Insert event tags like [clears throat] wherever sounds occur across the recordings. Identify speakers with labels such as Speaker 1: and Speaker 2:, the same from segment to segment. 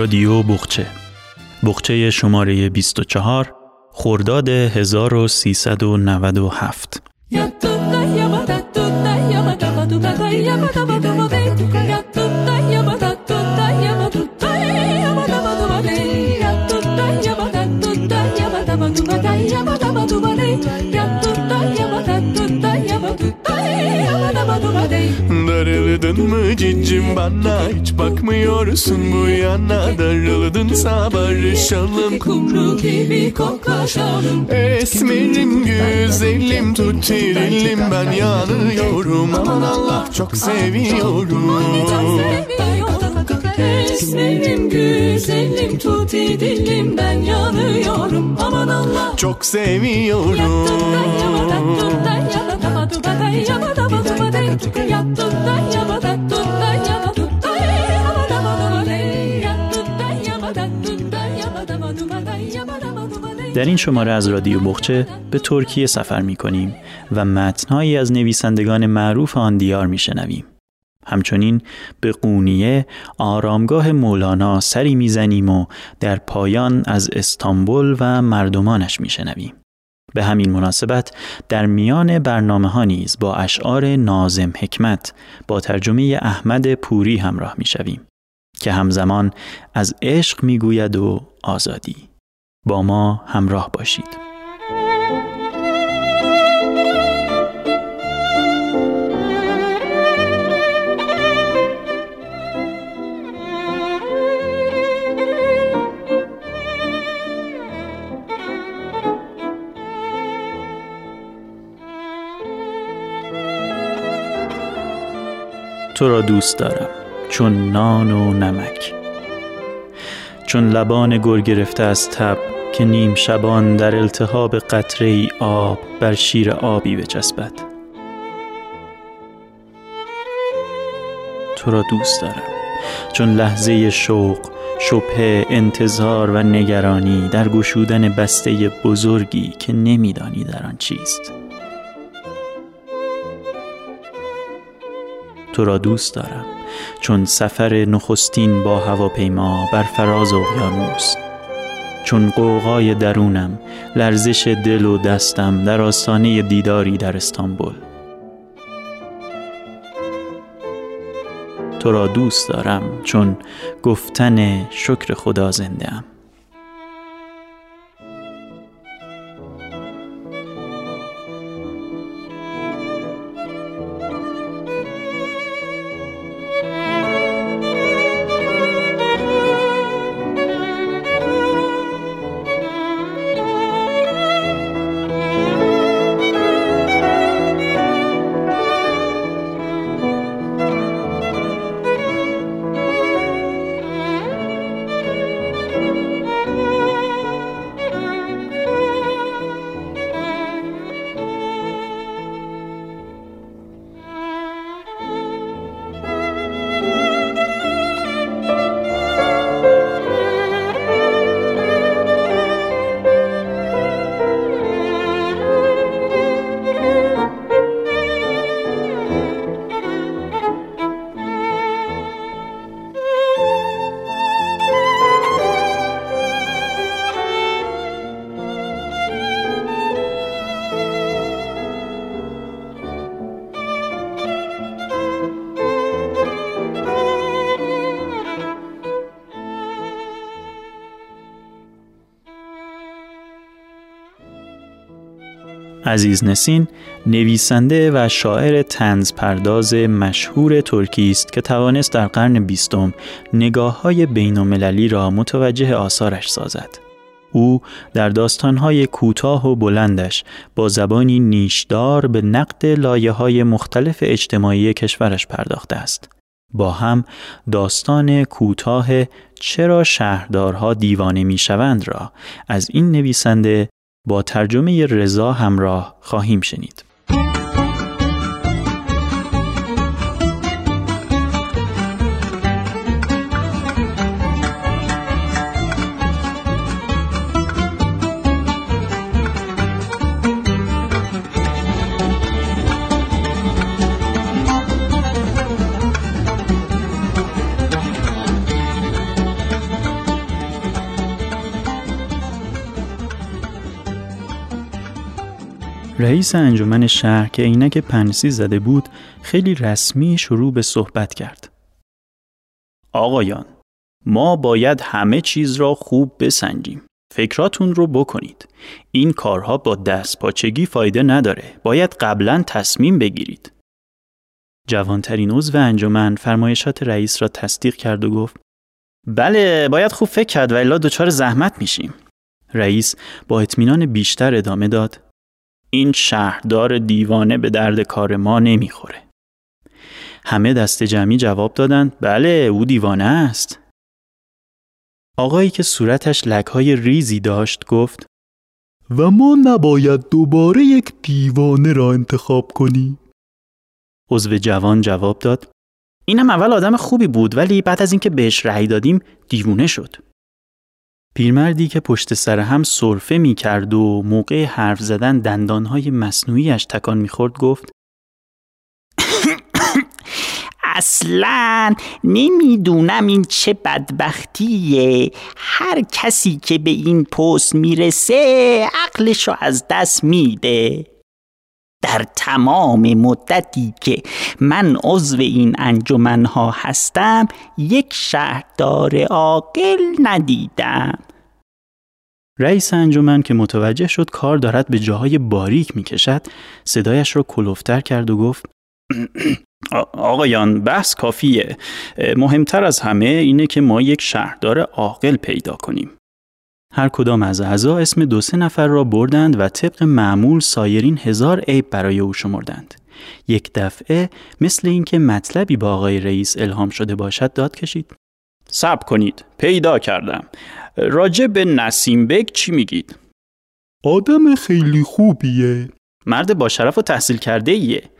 Speaker 1: رادیو بخچه. بخچه شماره 24 خرداد 1397
Speaker 2: cicim bana hiç bakmıyorsun bu yana. Darıldınsa barışalım
Speaker 3: kumru gibi koklaşalım.
Speaker 2: Esmerim güzelim. tutirillim ben yanıyorum. Aman Allah çok seviyorum.
Speaker 3: Esmerim güzelim. Tuti dilim ben yanıyorum. Aman Allah.
Speaker 2: Çok seviyorum
Speaker 1: در این شماره از رادیو بخچه به ترکیه سفر می کنیم و متنهایی از نویسندگان معروف آن دیار می شنویم. همچنین به قونیه آرامگاه مولانا سری می‌زنیم و در پایان از استانبول و مردمانش میشنویم. به همین مناسبت در میان برنامه ها نیز با اشعار نازم حکمت با ترجمه احمد پوری همراه می‌شویم که همزمان از عشق می‌گوید و آزادی با ما همراه باشید. تو را دوست دارم چون نان و نمک. چون لبان گر گرفته از تب که نیم شبان در التهاب قطره ای آب بر شیر آبی بچسبد. تو را دوست دارم. چون لحظه شوق شبه انتظار و نگرانی در گشودن بسته بزرگی که نمیدانی در آن چیست. تو را دوست دارم. چون سفر نخستین با هواپیما بر فراز اقیانوس چون قوقای درونم لرزش دل و دستم در آستانه دیداری در استانبول. تو را دوست دارم چون گفتن شکر خدا زنده ام. عزیز نسین نویسنده و شاعر تنز پرداز مشهور ترکی است که توانست در قرن بیستم نگاه های بین را متوجه آثارش سازد. او در داستانهای کوتاه و بلندش با زبانی نیشدار به نقد لایه های مختلف اجتماعی کشورش پرداخته است. با هم داستان کوتاه چرا شهردارها دیوانه می‌شوند را از این نویسنده با ترجمه رضا همراه خواهیم شنید. رئیس انجمن شهر که عینک پنسی زده بود خیلی رسمی شروع به صحبت کرد. آقایان ما باید همه چیز را خوب بسنجیم. فکراتون رو بکنید. این کارها با دست پاچگی فایده نداره. باید قبلا تصمیم بگیرید. جوانترین عضو انجمن فرمایشات رئیس را تصدیق کرد و گفت بله باید خوب فکر کرد و الا دچار زحمت میشیم. رئیس با اطمینان بیشتر ادامه داد این شهردار دیوانه به درد کار ما نمی‌خوره. همه دست جمعی جواب دادند بله او دیوانه است. آقایی که صورتش لکهای ریزی داشت گفت
Speaker 2: و ما نباید دوباره یک دیوانه را انتخاب کنیم.
Speaker 1: عضو جوان جواب داد اینم اول آدم خوبی بود ولی بعد از اینکه بهش رأی دادیم دیوونه شد. پیرمردی که پشت سر هم صرفه می کرد و موقع حرف زدن دندانهای مصنوعیش تکان می خورد گفت [coughs]
Speaker 4: اصلا نمی‌دونم این چه بدبختیه. هر کسی که به این پست می‌رسه عقلشو از دست میده. در تمام مدتی که من عضو این انجمنها هستم یک شهردار عاقل ندیدم.
Speaker 1: رئیس انجمن که متوجه شد کار دارد به جاهای باریک می کشد صدایش را کلوفتر کرد و گفت [clears throat] آقایان بحث کافیه مهمتر از همه اینه که ما یک شهردار عاقل پیدا کنیم هر کدام از اعضا اسم دو سه نفر را بردند و طبق معمول سایرین هزار عیب برای او شمردند. یک دفعه مثل اینکه مطلبی با آقای رئیس الهام شده باشد داد کشید. صبر کنید. پیدا کردم. راجع به نسیم بک چی میگید؟
Speaker 2: آدم خیلی خوبیه.
Speaker 1: مرد با شرف و تحصیل کرده ایه.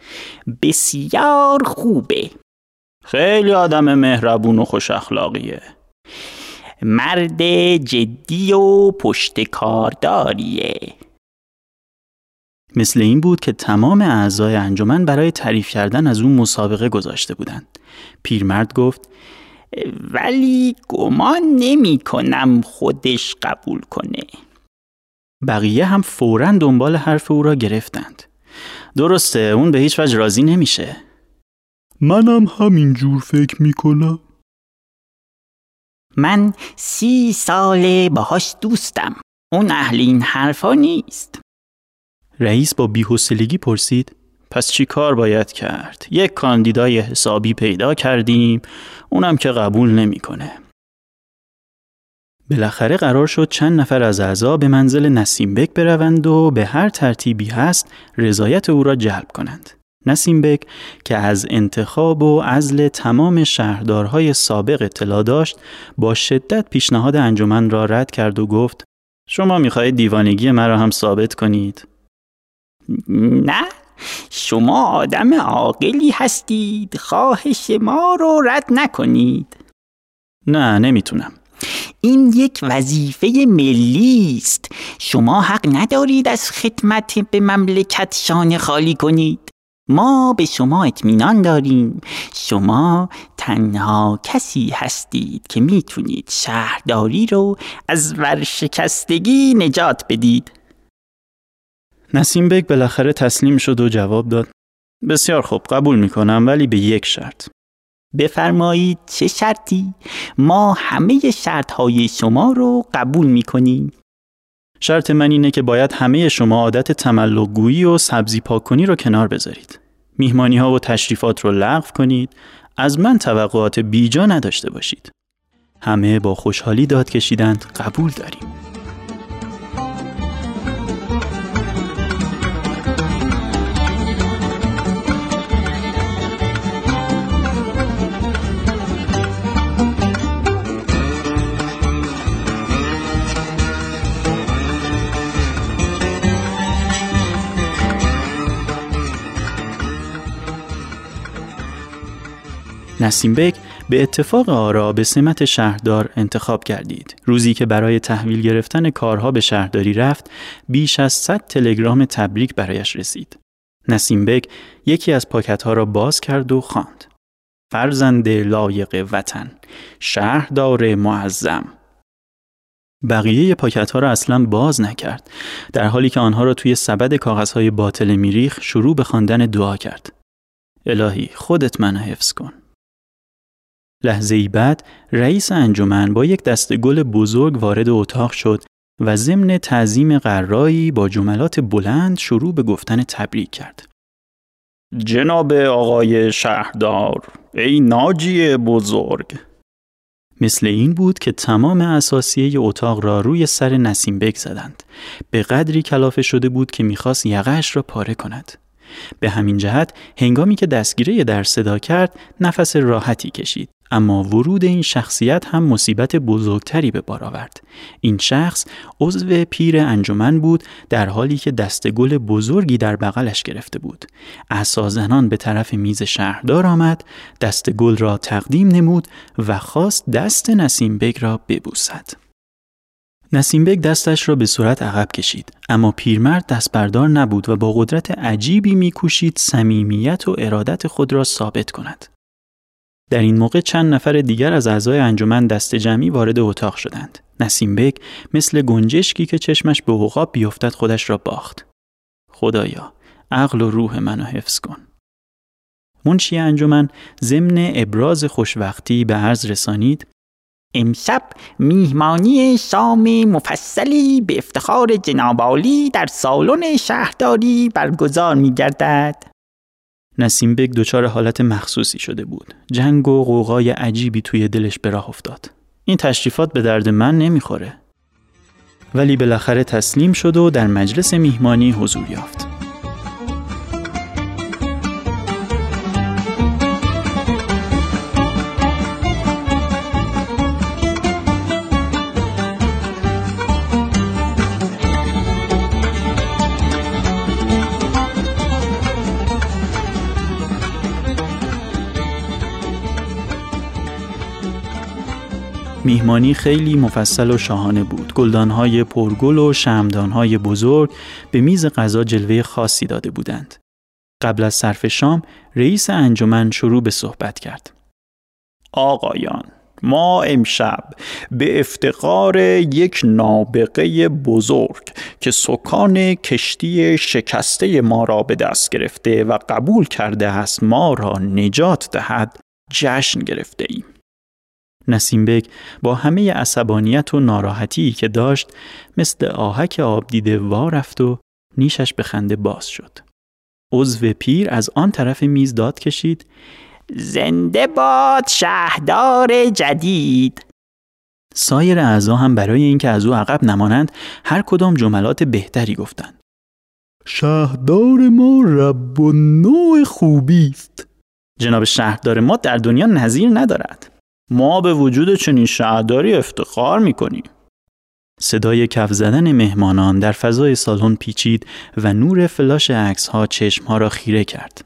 Speaker 4: بسیار خوبه.
Speaker 1: خیلی آدم مهربون و خوش اخلاقیه.
Speaker 4: مرد جدی و پشت کارداریه
Speaker 1: مثل این بود که تمام اعضای انجمن برای تعریف کردن از اون مسابقه گذاشته بودند. پیرمرد گفت
Speaker 4: ولی گمان نمی کنم خودش قبول کنه.
Speaker 1: بقیه هم فورا دنبال حرف او را گرفتند. درسته اون به هیچ وجه راضی نمیشه.
Speaker 2: منم همین جور فکر می کنم.
Speaker 4: من سی ساله باهاش دوستم اون اهل این حرفا نیست
Speaker 1: رئیس با بیحسلگی پرسید پس چی کار باید کرد؟ یک کاندیدای حسابی پیدا کردیم اونم که قبول نمی‌کنه. بالاخره قرار شد چند نفر از اعضا به منزل نسیم بک بروند و به هر ترتیبی هست رضایت او را جلب کنند. نسیم بک که از انتخاب و عزل تمام شهردارهای سابق اطلاع داشت با شدت پیشنهاد انجمن را رد کرد و گفت شما می‌خواهید دیوانگی مرا هم ثابت کنید
Speaker 4: نه شما آدم عاقلی هستید. خواهش ما رو رد نکنید.
Speaker 1: نه نمی‌تونم.
Speaker 4: این یک وظیفه ملی است. شما حق ندارید از خدمت به مملکت شانه خالی کنید. ما به شما اطمینان داریم. شما تنها کسی هستید که می‌تونید شهرداری رو از ورشکستگی نجات بدید.
Speaker 1: نسیم بگ بالاخره تسلیم شد و جواب داد بسیار خوب قبول می‌کنم ولی به یک شرط
Speaker 4: بفرمایید چه شرطی؟ ما همه شرط های شما رو قبول می‌کنیم
Speaker 1: شرط من اینه که باید همه شما عادت تملقگویی و سبزی پاک کنی رو کنار بذارید. میهمانی ها و تشریفات رو لغو کنید. از من توقعات بیجا نداشته باشید. همه با خوشحالی داد کشیدند قبول داریم. نسیم بک به اتفاق آرا به سمت شهردار انتخاب گردید. روزی که برای تحویل گرفتن کارها به شهرداری رفت، بیش از 100 تلگرام تبریک برایش رسید. نسیم بک یکی از پاکت ها را باز کرد و خواند. فرزند لایق وطن، شهردار معظم، بقیه پاکت ها را اصلا باز نکرد در حالی که آنها را توی سبد کاغذهای باطل میریخ شروع به خواندن دعا کرد الهی خودت منو حفظ کن لحظه ای بعد رئیس انجمن با یک دست گل بزرگ وارد اتاق شد و ضمن تعظیم قرایی با جملات بلند شروع به گفتن تبریک کرد.
Speaker 5: جناب آقای شهردار ای ناجی بزرگ
Speaker 1: مثل این بود که تمام اساسیه اتاق را روی سر نسیم بگ زدند. به قدری کلافه شده بود که می‌خواست یقهش را پاره کند. به همین جهت هنگامی که دستگیره در صدا کرد نفس راحتی کشید اما ورود این شخصیت هم مصیبت بزرگتری به بار آورد. این شخص عضو پیر انجمن بود در حالی که دست گل بزرگی در بغلش گرفته بود. زنان به طرف میز شهردار آمد دست گل را تقدیم نمود و خواست دست نسیم بگ را ببوسد. نسیم بگ دستش را به صورت عقب کشید اما پیرمرد دست بردار نبود و با قدرت عجیبی میکوشید صمیمیت و ارادت خود را ثابت کند. در این موقع چند نفر دیگر از اعضای انجمن دست جمعی وارد اتاق شدند. نسیم بگ مثل گنجشکی که چشمش به عقاب بیفتد خودش را باخت. خدایا عقل و روح منو حفظ کن. منشی انجمن ضمن ابراز خوشوقتی به عرض رسانید
Speaker 4: امشب میهمانی شام مفصلی به افتخار جنابالی در سالن شهرداری برگزار می گردد.
Speaker 1: نسیم بگ دچار حالت مخصوصی شده بود. جنگ و قوقای عجیبی توی دلش به راه افتاد. این تشریفات به درد من نمی‌خوره. ولی بالاخره تسلیم شد و در مجلس میهمانی حضور یافت. میهمانی خیلی مفصل و شاهانه بود. گلدانهای پرگل و شمدانهای بزرگ به میز غذا جلوه خاصی داده بودند. قبل از صرف شام رئیس انجمن شروع به صحبت کرد.
Speaker 5: آقایان ما امشب به افتقار یک نابغه بزرگ که سکان کشتی شکسته ما را به دست گرفته و قبول کرده است ما را نجات دهد جشن گرفته ایم.
Speaker 1: نسیم بگ با همه عصبانیت و ناراحتی که داشت مثل آهک آب دیده وا رفت و نیشش به خنده باز شد. عضو پیر از آن طرف میز داد کشید
Speaker 4: زنده باد شهردار جدید
Speaker 1: سایر اعضا هم برای اینکه از او عقب نمانند هر کدام جملات بهتری گفتند.
Speaker 2: شهردار ما رب و نوع خوبی است.
Speaker 5: جناب شهردار ما در دنیا نظیر ندارد. ما به وجود چنین شهرداری افتخار می‌کنیم.
Speaker 1: صدای کف زدن مهمانان در فضای سالن پیچید و نور فلاش عکس ها چشم ها را خیره کرد.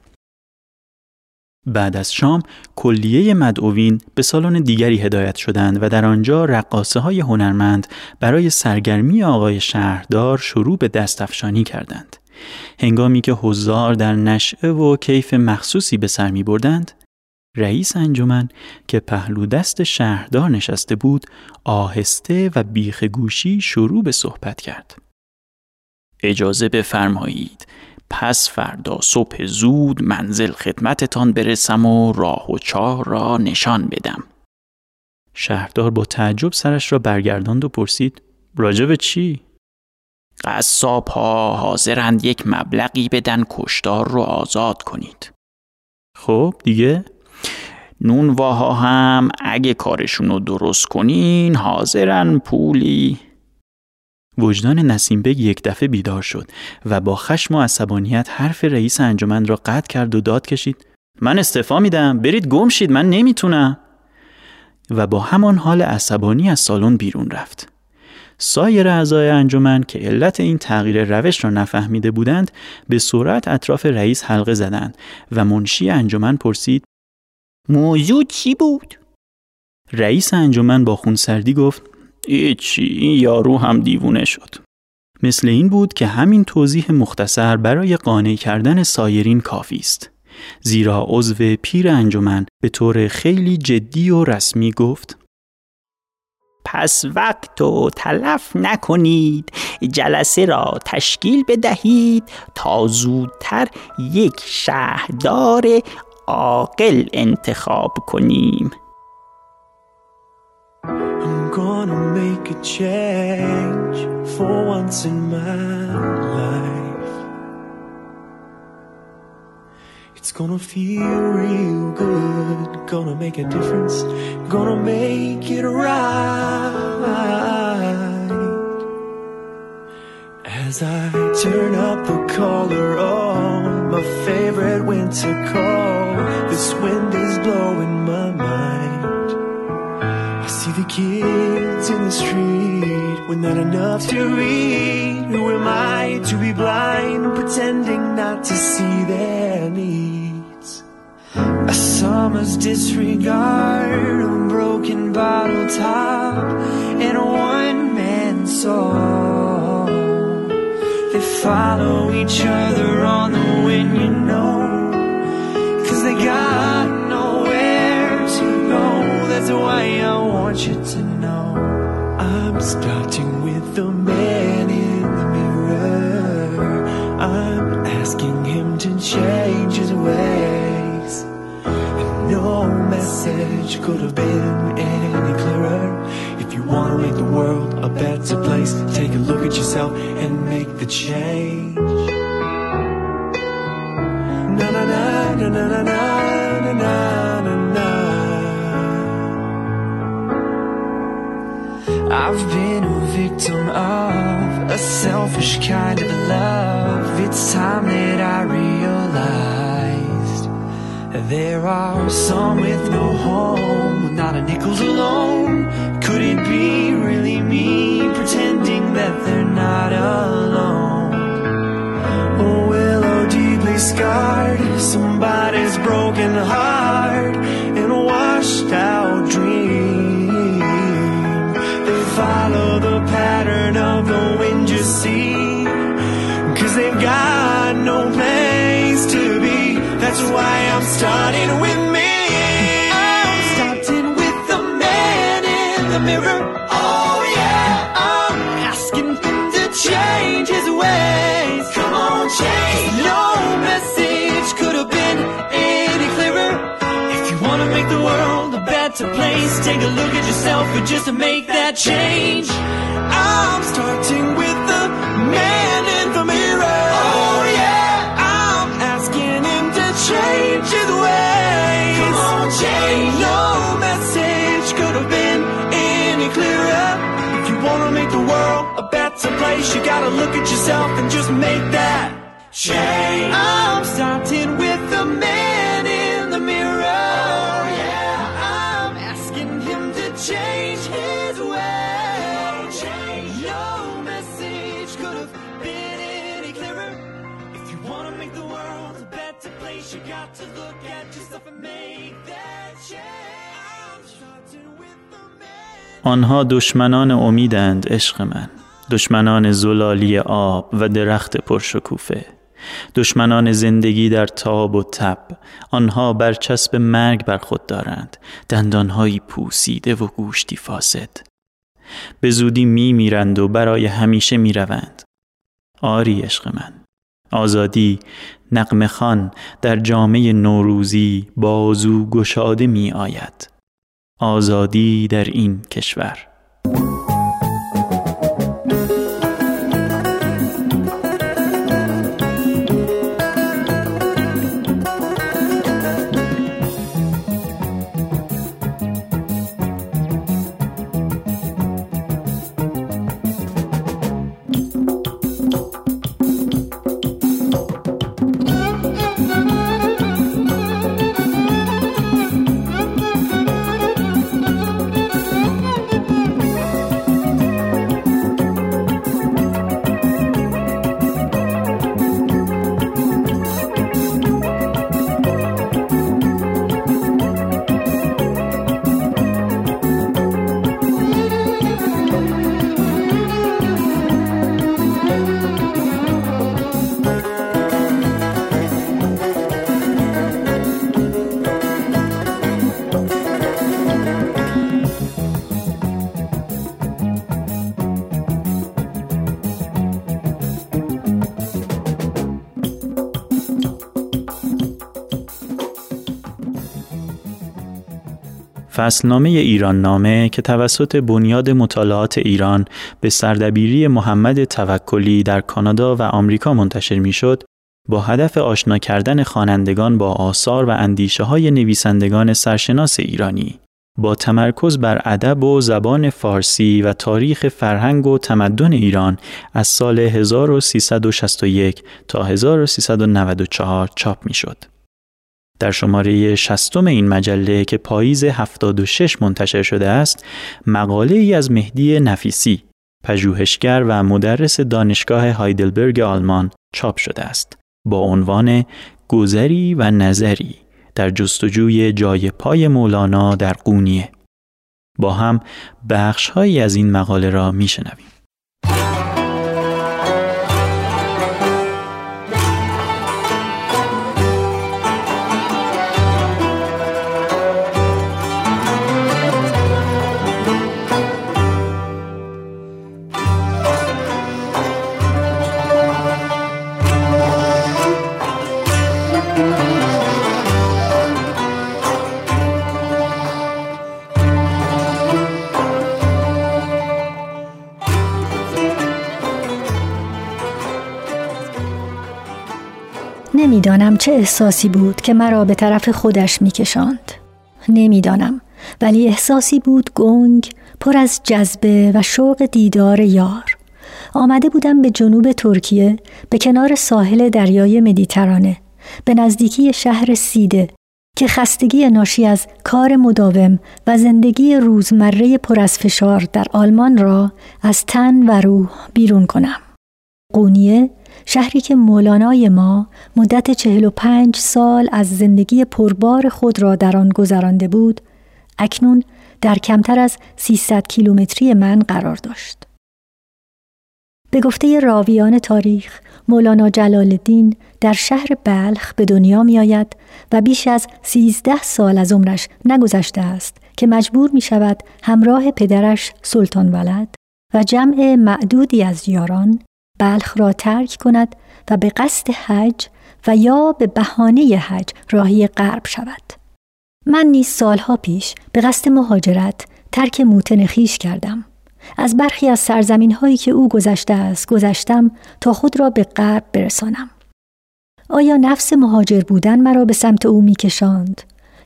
Speaker 1: بعد از شام کلیه مدعوین به سالن دیگری هدایت شدند و در آنجا رقاصه های هنرمند برای سرگرمی آقای شهردار شروع به دستفشانی کردند. هنگامی که حضار در نشعه و کیف مخصوصی به سر می بردند، رئیس انجمن که پهلو دست شهردار نشسته بود آهسته و بیخ گوشی شروع به صحبت کرد.
Speaker 5: اجازه بفرمایید پس فردا صبح زود منزل خدمتتان برسم و راه و چاه را نشان بدم.
Speaker 1: شهردار با تعجب سرش را برگرداند و پرسید راجب چی؟
Speaker 5: قصاب ها حاضرند یک مبلغی بدن کشتار رو آزاد کنید.
Speaker 1: خب دیگه؟
Speaker 5: نونواها هم اگه کارشون رو درست کنین حاضرن پولی.
Speaker 1: وجدان نسیم بگ یک دفعه بیدار شد و با خشم و عصبانیت حرف رئیس انجمن را قطع کرد و داد کشید. من استعفا میدم. برید گم شید. من نمی‌تونم. و با همان حال عصبانی از سالن بیرون رفت. سایر اعضای انجمن که علت این تغییر روش را نفهمیده بودند به سرعت اطراف رئیس حلقه زدند و منشی انجمن پرسید
Speaker 4: موضوع چی بود؟
Speaker 1: رئیس انجمن با خونسردی گفت
Speaker 5: ایچی این یارو هم دیوونه شد
Speaker 1: مثل این بود که همین توضیح مختصر برای قانع کردن سایرین کافی است زیرا عضو پیر انجمن به طور خیلی جدی و رسمی گفت
Speaker 4: پس وقت و تلف نکنید جلسه را تشکیل بدهید تا زودتر یک شهردار عاقل انتخاب کنیم
Speaker 6: I'm gonna make a change for once in my life. It's gonna feel real good, gonna make a difference, gonna make it right. As I turn up the collar on my favorite winter coat, this wind is blowing my mind. I see the kids in the street with not enough to eat. Who am I to be blind, pretending not to see their needs? A summer's disregard, a broken bottle top, and a one man. They follow each other on the wind, you know. Cause they got nowhere to go. That's why I want you to know. I'm starting with the man in the mirror. I'm asking him to change his ways. And no message could have been any clearer. If you want to make the world a better place, take a look at yourself and make the change. na na na na na na. I've been a victim of a selfish kind of love. It's time that I realized there are some with no home, not a nickel's alone. Could it be really me pretending that they're not alone? Oh, willow deeply scarred somebody's broken heart and a washed out dream. They follow the pattern of the wind you see, cause they've got no place to be. That's why I'm starting with place, take a look at yourself and just to make that change. I'm starting with the man in the mirror. Oh, yeah, I'm asking him to change his ways. Come on, change. No message could have been any clearer. If you want to make the world a better place, you gotta look at yourself and just make that change. I'm starting with the man to look at yourself and make that change.
Speaker 1: آنها دشمنان امیدند عشق من. دشمنان زلالی آب و درخت پرشکوفه. دشمنان زندگی در تاب و تب. آنها برچسب مرگ بر خود دارند. دندانهایی پوسیده و گوشتی فاسد. به زودی می میرند و برای همیشه می روند. آری عشق من. آزادی نقم خان در جامعه نوروزی بازو گشاده می آید آزادی در این کشور. فصلنامه ایران نامه که توسط بنیاد مطالعات ایران به سردبیری محمد توکلی در کانادا و آمریکا منتشر می‌شد با هدف آشنا کردن خوانندگان با آثار و اندیشه های نویسندگان سرشناس ایرانی با تمرکز بر ادب و زبان فارسی و تاریخ فرهنگ و تمدن ایران از سال 1361 تا 1394 چاپ می شد. در شماره شستم این مجله که پاییز 76 منتشر شده است، مقاله ای از مهدی نفیسی، پژوهشگر و مدرس دانشگاه هایدلبرگ آلمان چاپ شده است. با عنوان گذری و نظری در جستجوی جای پای مولانا در قونیه. با هم بخشهایی از این مقاله را میشنویم.
Speaker 7: نمی‌دانم چه احساسی بود که مرا به طرف خودش میکشاند. نمی‌دانم ولی احساسی بود گنگ پر از جذبه و شوق دیدار یار. آمده بودم به جنوب ترکیه به کنار ساحل دریای مدیترانه به نزدیکی شهر سیده که خستگی ناشی از کار مداوم و زندگی روزمره پر از فشار در آلمان را از تن و روح بیرون کنم. قونیه شهری که مولانای ما مدت چهل و پنج سال از زندگی پربار خود را در آن گذرانده بود اکنون در کمتر از 300 کیلومتری من قرار داشت. به گفته راویان تاریخ مولانا جلال الدین در شهر بلخ به دنیا می آید و بیش از سیزده سال از عمرش نگذشته است که مجبور می شود همراه پدرش سلطان ولد و جمع معدودی از یاران بلخ را ترک کند و به قصد حج و یا به بهانه حج راهی غرب شود. من نیز سالها پیش به قصد مهاجرت ترک موتن خیش کردم. از برخی از سرزمین هایی که او گذشته است گذشتم تا خود را به غرب برسانم. آیا نفس مهاجر بودن مرا به سمت او میکشاند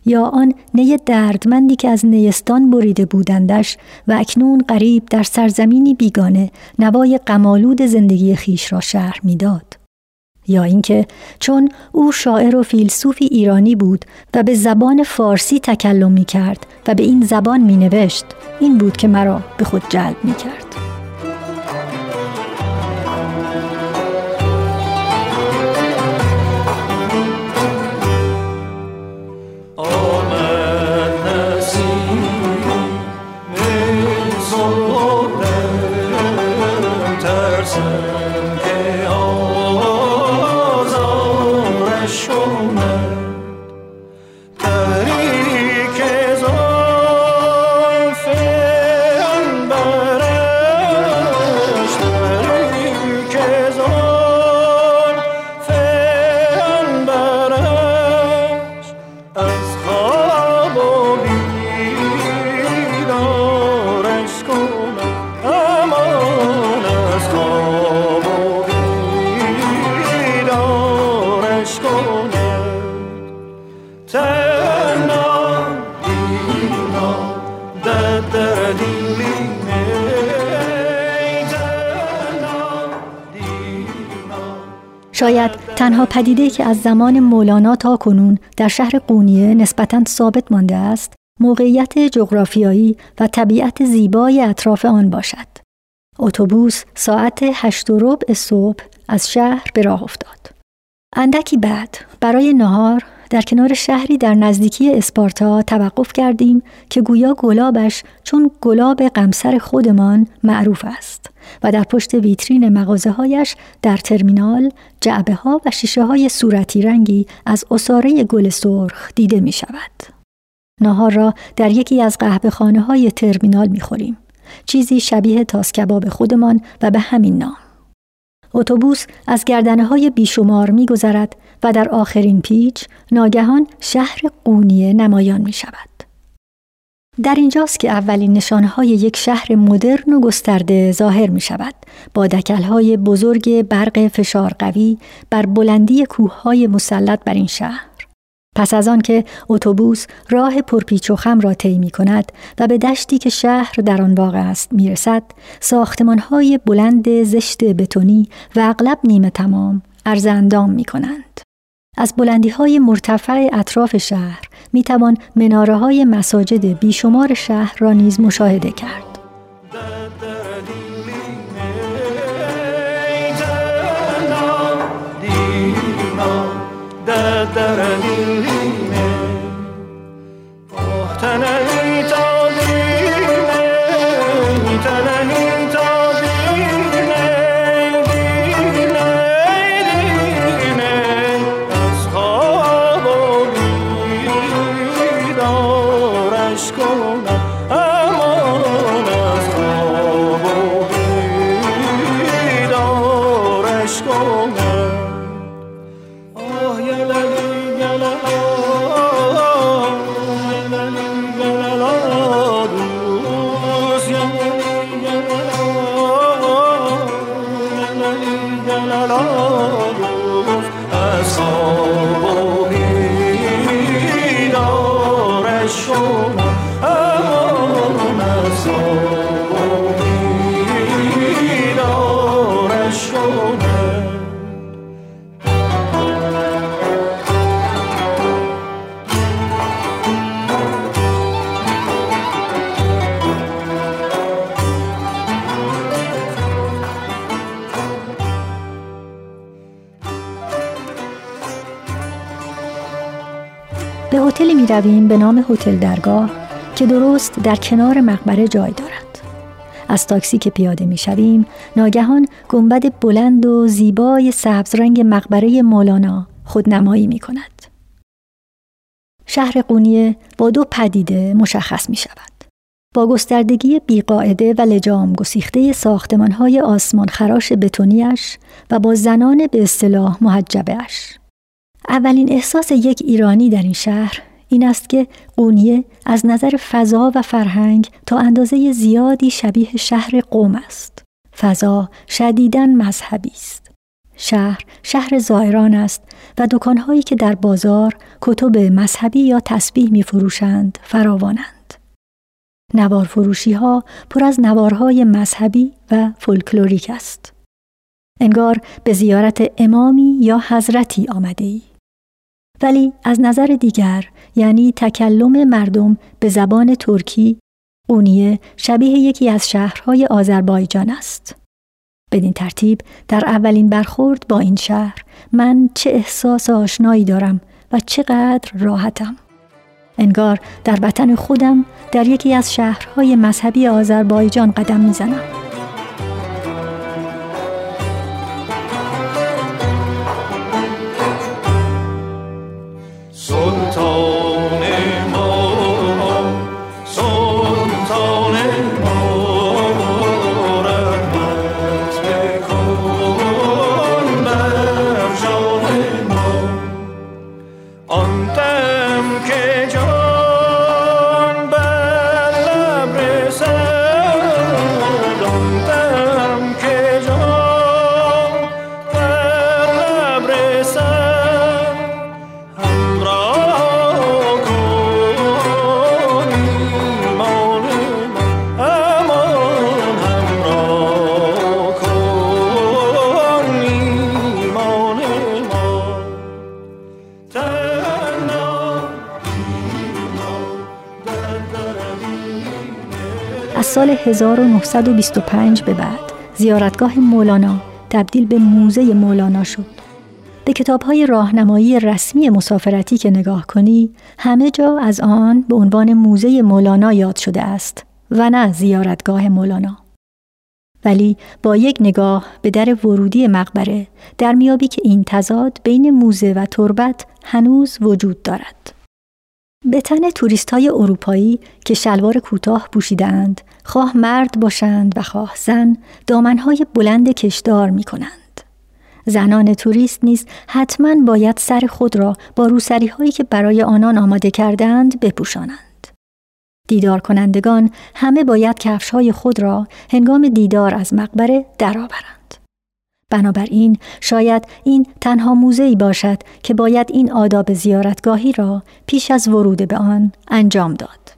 Speaker 7: یا آن نی دردمندی که از نیستان بریده بودندش و اکنون قریب در سرزمینی بیگانه نوای قمالود زندگی خیش را شهر می‌داد یا اینکه چون او شاعر و فیلسوفی ایرانی بود و به زبان فارسی تکلم می کرد و به این زبان می نوشت این بود که مرا به خود جلب می کرد. تنها پدیده که از زمان مولانا تا کنون در شهر قونیه نسبتا ثابت مانده است موقعیت جغرافیایی و طبیعت زیبای اطراف آن باشد. اتوبوس ساعت هشت و ربع صبح از شهر به راه افتاد. اندکی بعد برای نهار در کنار شهری در نزدیکی اسپارتا توقف کردیم که گویا گلابش چون گلاب قمسر خودمان معروف است و در پشت ویترین مغازه هایش در ترمینال جعبه ها و شیشه های صورتی رنگی از اصاره گل سرخ دیده می شود. نهار را در یکی از قهوه خانه های ترمینال می خوریم. چیزی شبیه تاس کباب خودمان و به همین نام. اتوبوس از گردنه های بیشمار می گذرد و در آخرین پیچ ناگهان شهر قونیه نمایان می شود. در اینجاست که اولین نشانهای یک شهر مدرن و گسترده ظاهر می شود با دکلهای بزرگ برق فشار قوی بر بلندی کوههای مسلط بر این شهر پس از آن که اتوبوس راه پرپیچ و خم را طی می کند و به دشتی که شهر در آن واقع است می رسد ساختمانهای بلند زشت بتونی و اغلب نیمه تمام عرض اندام می کنند. از بلندی های مرتفع اطراف شهر می توان مناره های مساجد بیشمار شهر را نیز مشاهده کرد. هتلی می رویم به نام هتل درگاه که درست در کنار مقبره جای دارد. از تاکسی که پیاده می شویم ناگهان گنبد بلند و زیبای سبز رنگ مقبره مولانا خودنمایی می کند. شهر قونیه با دو پدیده مشخص می شود. با گستردگی بیقاعده و لجام گسیخته ساختمانهای آسمان خراش بتونیش و با زنان به اصطلاح محجبهش. اولین احساس یک ایرانی در این شهر این است که قونیه از نظر فضا و فرهنگ تا اندازه زیادی شبیه شهر قوم است. فضا شدیداً مذهبی است. شهر شهر زائران است و دکانهایی که در بازار کتب مذهبی یا تسبیح می فروشند فراوانند. نوار فروشی ها پر از نوارهای مذهبی و فولکلوریک است. انگار به زیارت امامی یا حضرتی آمده ای. ولی از نظر دیگر یعنی تکلم مردم به زبان ترکی اونیه شبیه یکی از شهرهای آذربایجان است. بدین ترتیب در اولین برخورد با این شهر من چه احساس آشنایی دارم و چقدر راحتم. انگار در وطن خودم در یکی از شهرهای مذهبی آذربایجان قدم می‌زنم. سال 1925 به بعد زیارتگاه مولانا تبدیل به موزه مولانا شد. به کتابهای راهنمایی رسمی مسافرتی که نگاه کنی همه جا از آن به عنوان موزه مولانا یاد شده است و نه زیارتگاه مولانا. ولی با یک نگاه به در ورودی مقبره در میابی که این تضاد بین موزه و تربت هنوز وجود دارد. به تن توریست های اروپایی که شلوار کوتاه پوشیدند خواه مرد باشند و خواه زن دامنهای بلند کشدار می کنند. زنان توریست نیز حتما باید سر خود را با روسری هایی که برای آنان آماده کردند بپوشانند. دیدار کنندگان همه باید کفش های خود را هنگام دیدار از مقبره درآورند. بنابراین شاید این تنها موزه باشد که باید این آداب زیارتگاهی را پیش از ورود به آن انجام داد.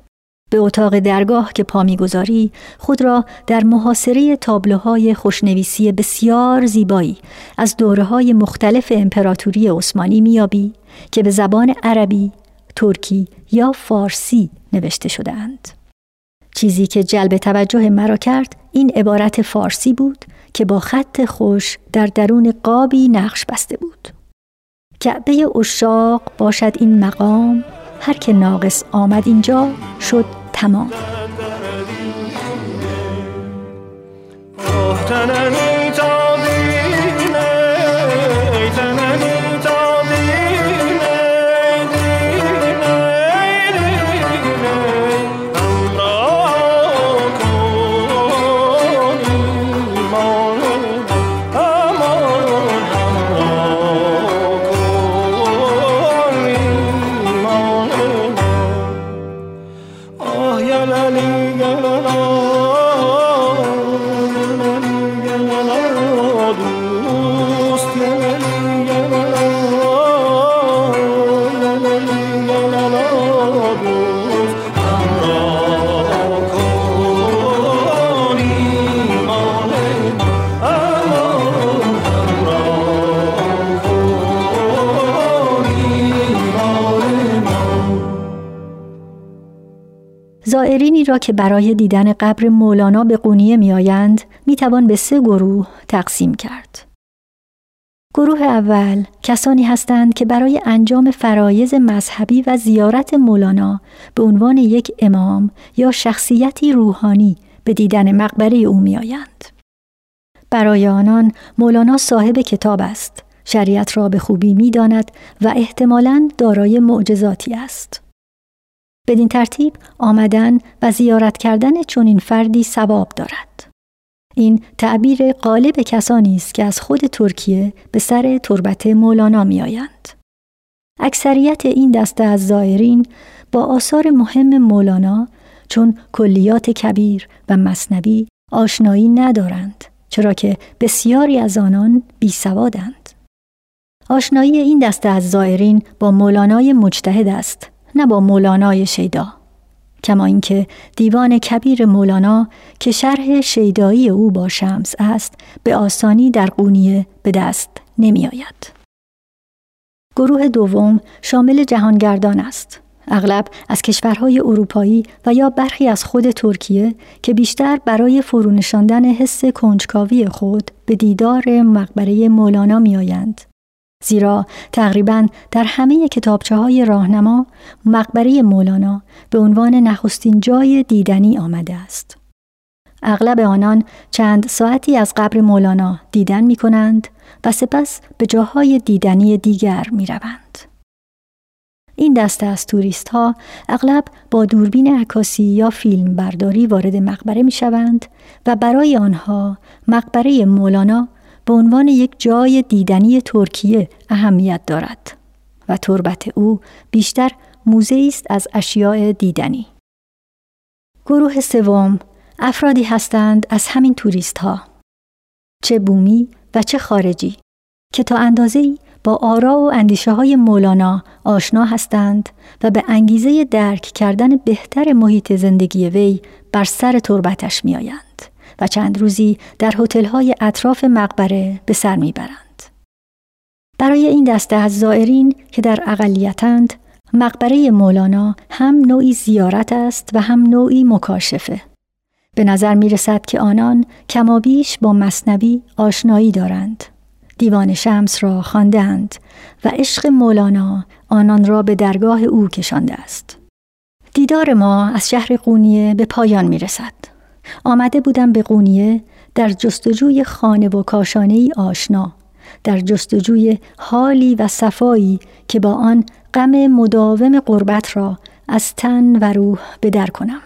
Speaker 7: به اتاق درگاه که پا می‌گذاری خود را در محاصره تابلوهای خوشنویسی بسیار زیبایی از دوره های مختلف امپراتوری عثمانی میابی که به زبان عربی، ترکی یا فارسی نوشته شدهاند. چیزی که جلب توجه مرا کرد این عبارت فارسی بود که با خط خوش در درون قابی نقش بسته بود. کعبه اشاق باشد این مقام هر که ناقص آمد اینجا شد تمام. زائرینی را که برای دیدن قبر مولانا به قونیه می آیند می توان به سه گروه تقسیم کرد. گروه اول کسانی هستند که برای انجام فرایز مذهبی و زیارت مولانا به عنوان یک امام یا شخصیتی روحانی به دیدن مقبره او می آیند. برای آنان مولانا صاحب کتاب است، شریعت را به خوبی می داند و احتمالاً دارای معجزاتی است. بدین ترتیب آمدن و زیارت کردن چنین فردی ثواب دارد. این تعبیر غالب کسانی است که از خود ترکیه به سر تربت مولانا می آیند. اکثریت این دسته از زائرین با آثار مهم مولانا چون کلیات کبیر و مصنوی آشنایی ندارند چرا که بسیاری از آنان بی سوادند. آشنایی این دسته از زائرین با مولانای مجتهد است نه با مولانای شیدا کما اینکه دیوان کبیر مولانا که شرح شیدایی او با شمس است به آسانی در قونیه به دست نمی آید. گروه دوم شامل جهانگردان است. اغلب از کشورهای اروپایی و یا برخی از خود ترکیه که بیشتر برای فرونشاندن حس کنجکاوی خود به دیدار مقبره مولانا می آیند زیرا تقریبا در همه کتابچه های راهنما مقبره مولانا به عنوان نخستین جای دیدنی آمده است. اغلب آنان چند ساعتی از قبر مولانا دیدن می کنند و سپس به جاهای دیدنی دیگر می روند. این دسته از توریست ها اغلب با دوربین عکاسی یا فیلم برداری وارد مقبره می شوند و برای آنها مقبره مولانا به عنوان یک جای دیدنی ترکیه اهمیت دارد و تربت او بیشتر موزه است از اشیاء دیدنی. گروه سوم افرادی هستند از همین توریست ها چه بومی و چه خارجی که تا اندازه با آرا و اندیشه های مولانا آشنا هستند و به انگیزه درک کردن بهتر محیط زندگی وی بر سر تربتش می آیند. و چند روزی در های اطراف مقبره به سر می‌برند. برای این دسته از زائرین که در اقلیتند مقبره مولانا هم نوعی زیارت است و هم نوعی مکاشفه. به نظر می رسد که آنان کمابیش با مصنوی آشنایی دارند. دیوان شمس را خواندند و عشق مولانا آنان را به درگاه او کشانده است. دیدار ما از شهر قونیه به پایان می رسد. آمده بودم به قونیه در جستجوی خانه و کاشانه ای آشنا در جستجوی حالی و صفایی که با آن غم مداوم قربت را از تن و روح بدر کنم.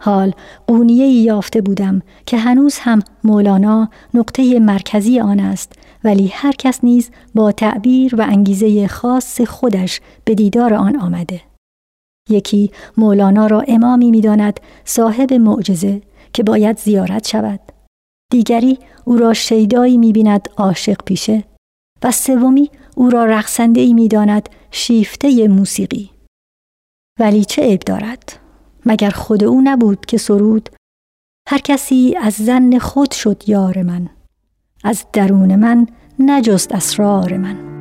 Speaker 7: حال قونیه یافته بودم که هنوز هم مولانا نقطه مرکزی آن است ولی هر کس نیز با تعبیر و انگیزه خاص خودش به دیدار آن آمده.
Speaker 8: یکی مولانا را امامی می‌داند صاحب معجزه که باید زیارت شود. دیگری او را شیدایی می‌بیند عاشق پیشه و سومی او را رقصنده ای می‌داند شیفته موسیقی. ولی چه عیب دارد؟ مگر خود او نبود که سرود هر کسی از زن خود شد یار من از درون من نجست اسرار من؟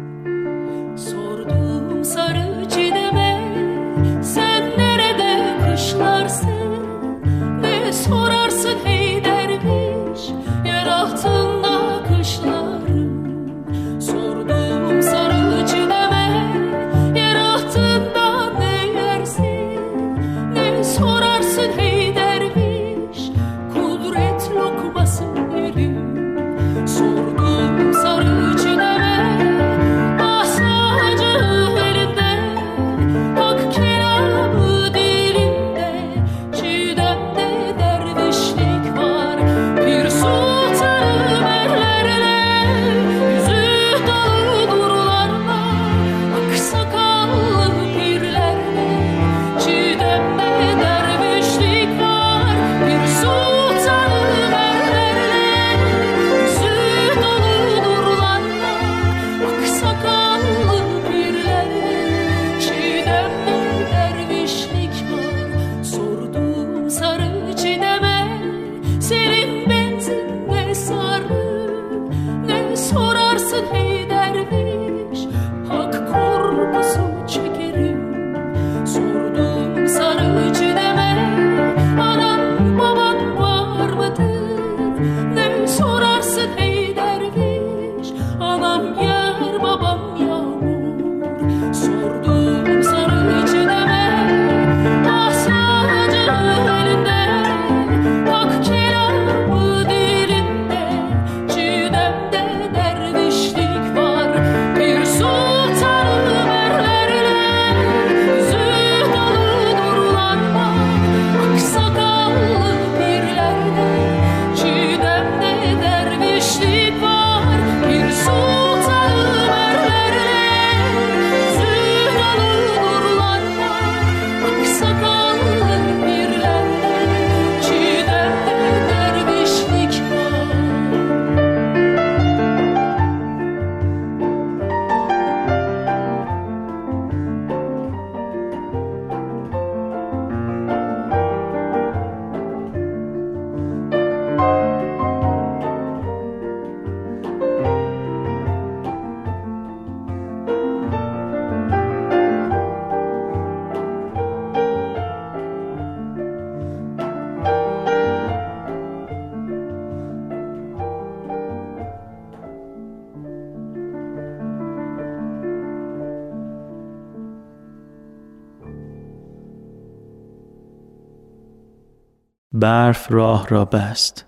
Speaker 1: برف راه را بست.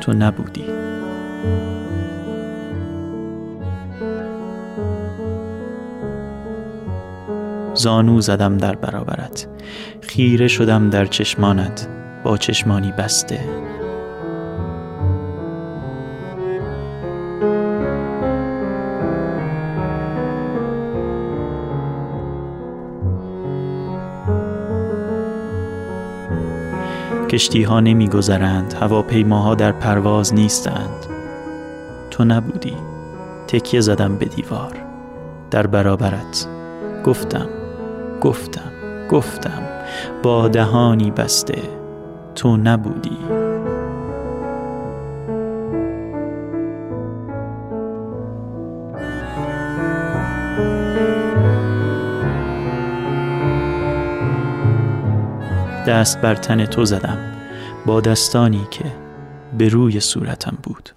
Speaker 1: تو نبودی. زانو زدم در برابرت. خیره شدم در چشمانت. با چشمانی بسته. کشتی ها نمی گذرند هواپیماها در پرواز نیستند. تو نبودی. تکیه زدم به دیوار. در برابرت. گفتم گفتم گفتم. با دهانی بسته. تو نبودی. دست بر تن تو زدم با دستانی که به روی صورتم بود.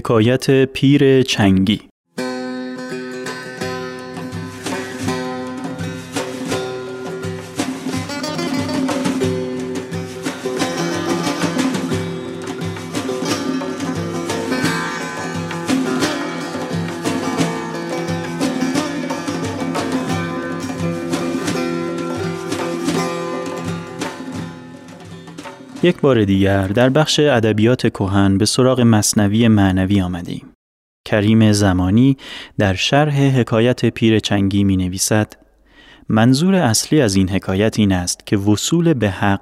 Speaker 1: حکایت پیر چنگی. یک بار دیگر در بخش ادبیات کهن به سراغ مصنوی معنوی آمدیم. کریم زمانی در شرح حکایت پیر چنگی می نویسد منظور اصلی از این حکایت این است که وصول به حق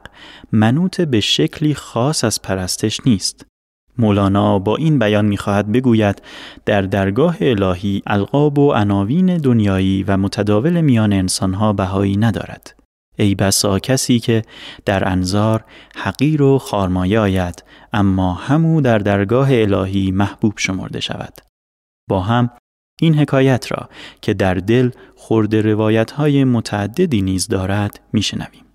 Speaker 1: منوط به شکلی خاص از پرستش نیست. مولانا با این بیان می‌خواهد بگوید در درگاه الهی القاب و عناوین دنیایی و متداول میان انسانها بهایی ندارد. ای بسا کسی که در انظار حقیر و خارمایه آید اما همو در درگاه الهی محبوب شمرده شود. با هم این حکایت را که در دل خورد روایت های متعددی نیز دارد میشنویم.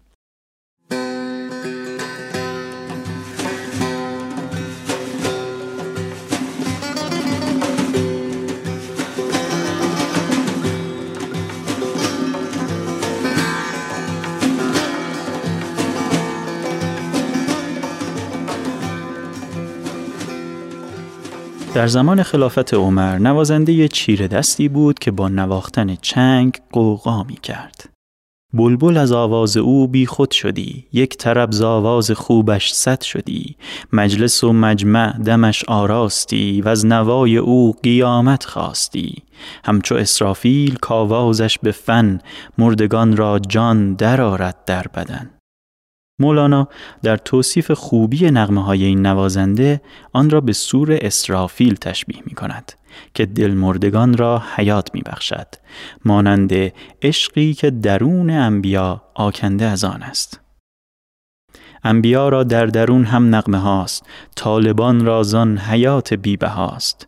Speaker 1: در زمان خلافت عمر نوازنده چیر دستی بود که با نواختن چنگ قوقا می کرد. بلبل از آواز او بی خود شدی یک طرب ز آواز خوبش صد شدی. مجلس و مجمع دمش آراستی و از نوای او قیامت خواستی. همچو اسرافیل کاوازش به فن مردگان را جان درآرد در بدن. مولانا در توصیف خوبی نغمه های این نوازنده آن را به سور اسرافیل تشبیه می کند که دلمردگان را حیات می بخشد مانند عشقی که درون انبیا آکنده از آن است. انبیا را در درون هم نغمه هاست طالبان را زان حیات بیبه هاست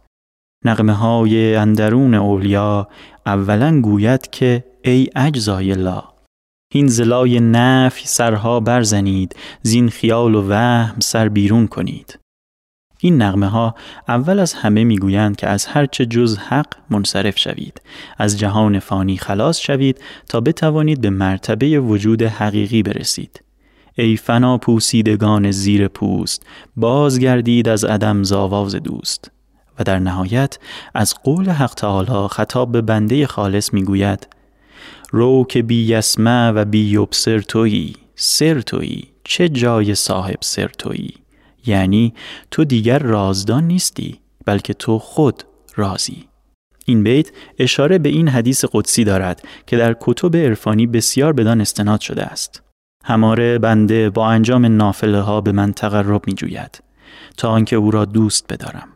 Speaker 1: نغمه های اندرون اولیا اولا گوید که ای اجزای الله این زلای نفی سرها برزنید زین خیال و وهم سر بیرون کنید. این نغمه ها اول از همه می‌گویند که از هرچه جز حق منصرف شوید. از جهان فانی خلاص شوید تا بتوانید به مرتبه وجود حقیقی برسید. ای فنا پوسیدگان زیر پوست بازگردید از عدم زاواز دوست. و در نهایت از قول حق تعالی خطاب به بنده خالص می‌گوید رو که بی یسمع و بی یبصر تویی سر تویی چه جای صاحب سر تویی؟ یعنی تو دیگر رازدان نیستی بلکه تو خود رازی. این بیت اشاره به این حدیث قدسی دارد که در کتب عرفانی بسیار بدان استناد شده است. هماره بنده با انجام نافله ها به من تقرب می جوید تا آنکه او را دوست بدارم.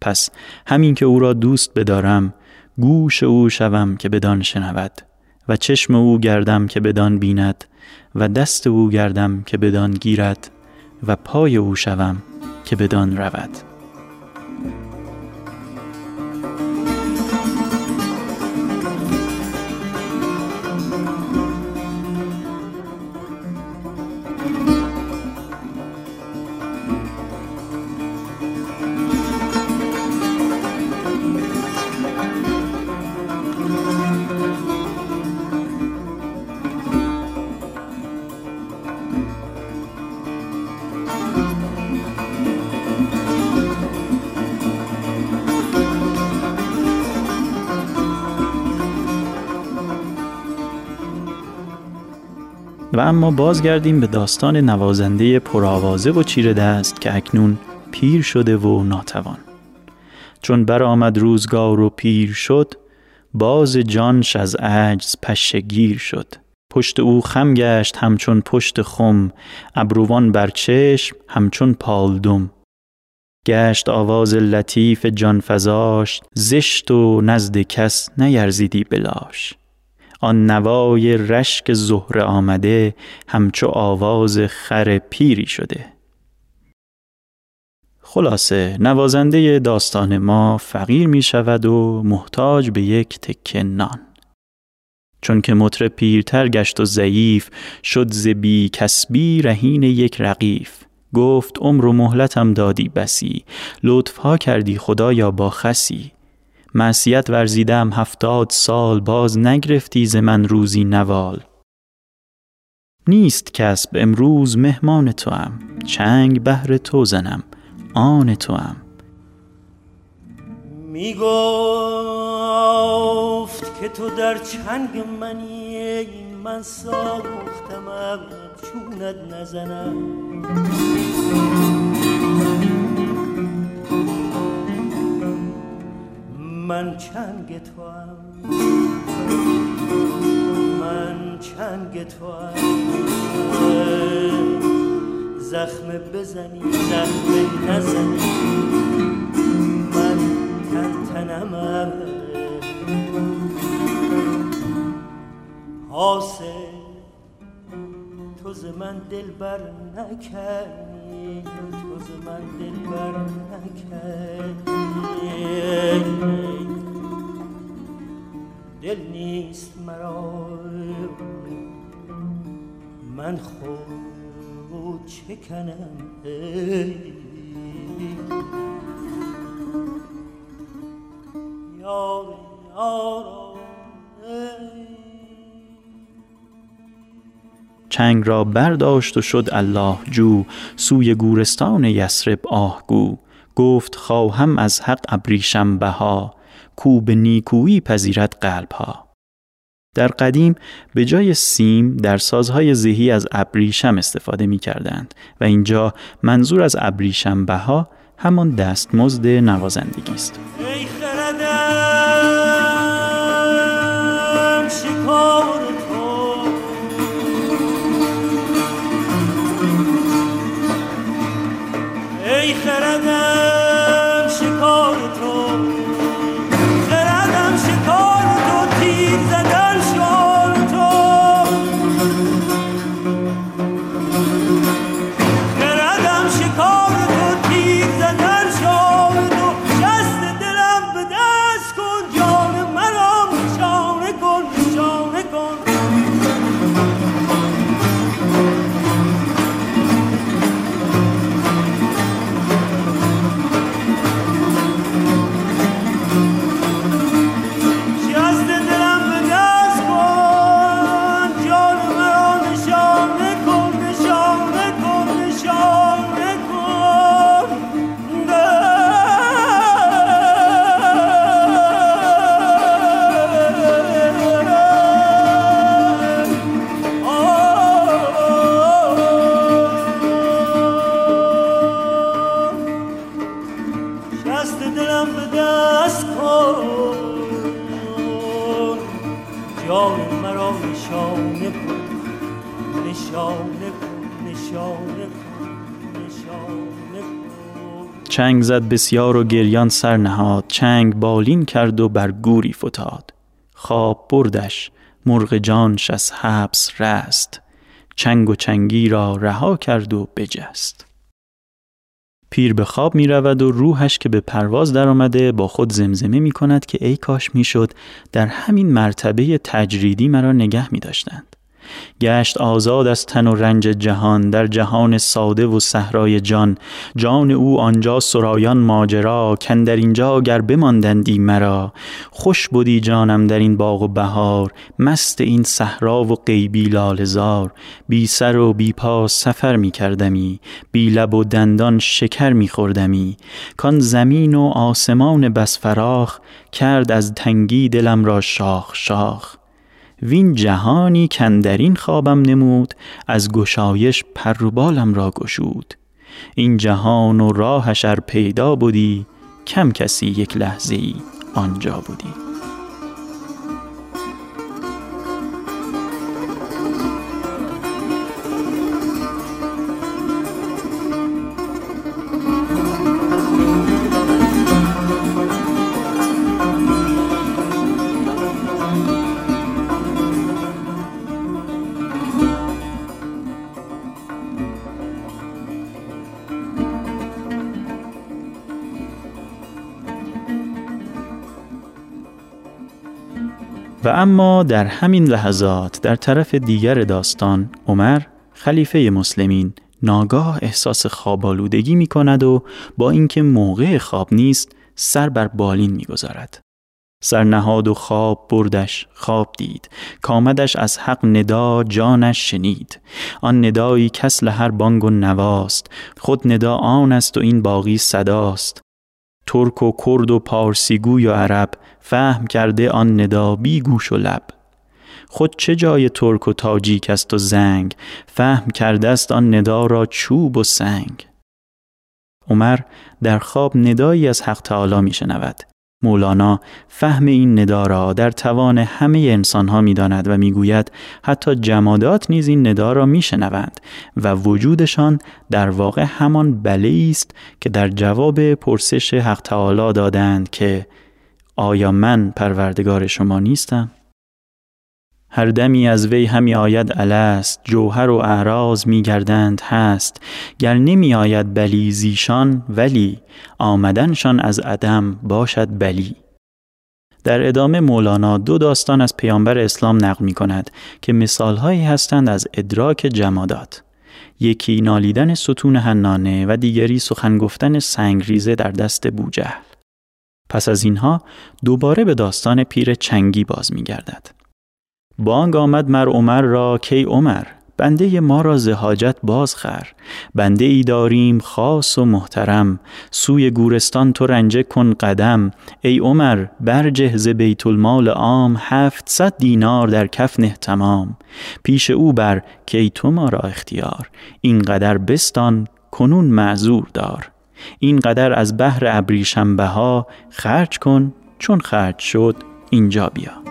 Speaker 1: پس همین که او را دوست بدارم گوش او شوم که بدان شنود. و چشم او گردم که بدان بیند و دست او گردم که بدان گیرد و پای او شوم که بدان رود. و اما بازگردیم به داستان نوازنده پرآوازه و چیره دست که اکنون پیر شده و ناتوان. چون برآمد روزگار و پیر شد باز جانش از عجز پشگیر شد. پشت او خم گشت همچون پشت خم ابروان بر چشم همچون پالدم. گشت آواز لطیف جان فزاش زشت و نزد کس نیرزیدی بلاش. آن نوای رشک زهره آمده همچو آواز خر پیری شده. خلاصه نوازنده داستان ما فقیر می شود و محتاج به یک تکه نان. چون که مطرب پیرتر گشت و ضعیف شد ز بی کسبی رهین یک رقیف. گفت عمر و مهلتم دادی بسی لطفها کردی خدایا با خسی. معصیت ورزیدم هفتاد سال باز نگرفتی ز من روزی نوال. نیست کسب امروز مهمان توام چنگ بهر تو زنم آن توام.
Speaker 9: می گفت که تو در چنگ منی من ساختم چونت نزنم. من چنگ تو من چنگ تو زخم بزنی زخم نزنی. من تن تنم حاصل تو ز من دل بر ز من خود چه کنم؟ ای یار یارا ای
Speaker 1: چنگ را برداشت و شد الله جو سوی گورستان یسرب آهگو. گفت خواهم از حق ابریشم بها کو به نیکویی پذیرد قلبها. در قدیم به جای سیم در سازهای زهی از ابریشم استفاده می کردند و اینجا منظور از ابریشم بها همان دستمزد نوازندگی است.
Speaker 9: ای
Speaker 1: چنگ زد بسیار و گریان سر نهاد چنگ بالین کرد و بر گوری فتاد. خواب بردش مرغ جانش از حبس رست. چنگ و چنگی را رها کرد و بجست. پیر به خواب می رود و روحش که به پرواز در آمده با خود زمزمه می کند که ای کاش می شد در همین مرتبه تجریدی مرا نگه می داشتند. گشت آزاد از تن و رنج جهان در جهان ساده و صحرای جان. جان او آنجا سرایان ماجرا کن در اینجا گر بماندندی مرا. خوش بودی جانم در این باغ و بهار مست این صحرا و غیبی لالزار بی سر و بی پا سفر می کردمی بی لب و دندان شکر می خوردمی. کان زمین و آسمان بس فراخ کرد از تنگی دلم را شاخ شاخ. وین جهانی کندرین خوابم نمود از گشایش پر و بالم را گشود. این جهان و راهش ار پیدا بودی کم کسی یک لحظه ای آنجا بودی و اما در همین لحظات در طرف دیگر داستان عمر خلیفه مسلمین ناگاه احساس خواب آلودگی می کند و با اینکه موقع خواب نیست سر بر بالین می گذارد. سرنهاد و خواب بردش خواب دید. کامدش از حق ندا جانش شنید. آن ندایی کس هر بانگ و نواست. خود ندا آن است و این باقی صداست. ترک و کرد و پارسیگوی و عرب فهم کرده آن ندا بی گوش و لب. خود چه جای ترک و تاجیک است و زنگ؟ فهم کرده است آن ندا را چوب و سنگ. عمر در خواب ندایی از حق تعالی می شنود مولانا فهم این ندا را در توان همه انسان ها می داند و می گوید حتی جمادات نیز این ندا را می شنوند و وجودشان در واقع همان بله است که در جواب پرسش حق تعالی دادند که آیا من پروردگار شما نیستم؟ هر دمی از وی همی آید الست جوهر و اعراض می گردند هست. گر نمی آید بلی زیشان ولی آمدنشان از عدم باشد بلی. در ادامه مولانا دو داستان از پیامبر اسلام نقل می کند که مثالهایی هستند از ادراک جمادات. یکی نالیدن ستون حنانه و دیگری سخن گفتن سنگریزه در دست بوجهل. پس از اینها دوباره به داستان پیر چنگی باز می گردد. بانگ آمد مر عمر را کی عمر بنده ما را زهاجت بازخر بنده ای داریم خاص و محترم سوی گورستان تو رنجه کن قدم ای عمر برجه ز بیت المال عام هفتصد دینار در کف نه تمام پیش او بر کی تو ما را اختیار این قدر بستان کنون معذور دار این قدر از بحر ابریشم بها خرج کن چون خرج شد اینجا بیا.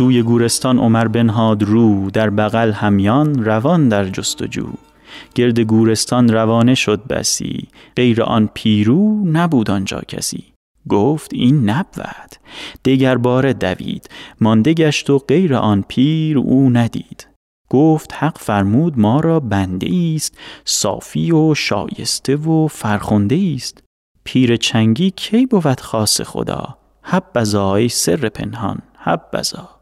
Speaker 1: سوی گورستان عمر بنهاد رو در بغل همیان روان در جستجو. گرد گورستان روانه شد بسی غیر آن پیرو نبود آنجا کسی. گفت این نبود دگر باره دوید مانده گشت و غیر آن پیر او ندید. گفت حق فرمود ما را بنده است صافی و شایسته و فرخنده است پیر چنگی کی بود خاص خدا؟ حبذا ای سر پنهان حبذا.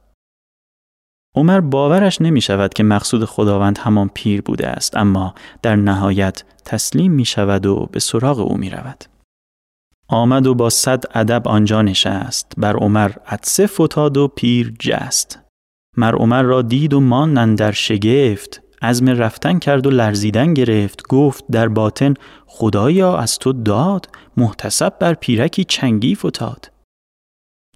Speaker 1: عمر باورش نمی شود که مقصود خداوند همان پیر بوده است اما در نهایت تسلیم می شود و به سراغ او می رود. آمد و با صد ادب آنجا نشست. بر عمر عدسه فتاد و پیر جست. مر عمر را دید و ماندن در شگفت. عزم رفتن کرد و لرزیدن گرفت. گفت در باطن خدایا از تو داد. محتسب بر پیرکی چنگی فتاد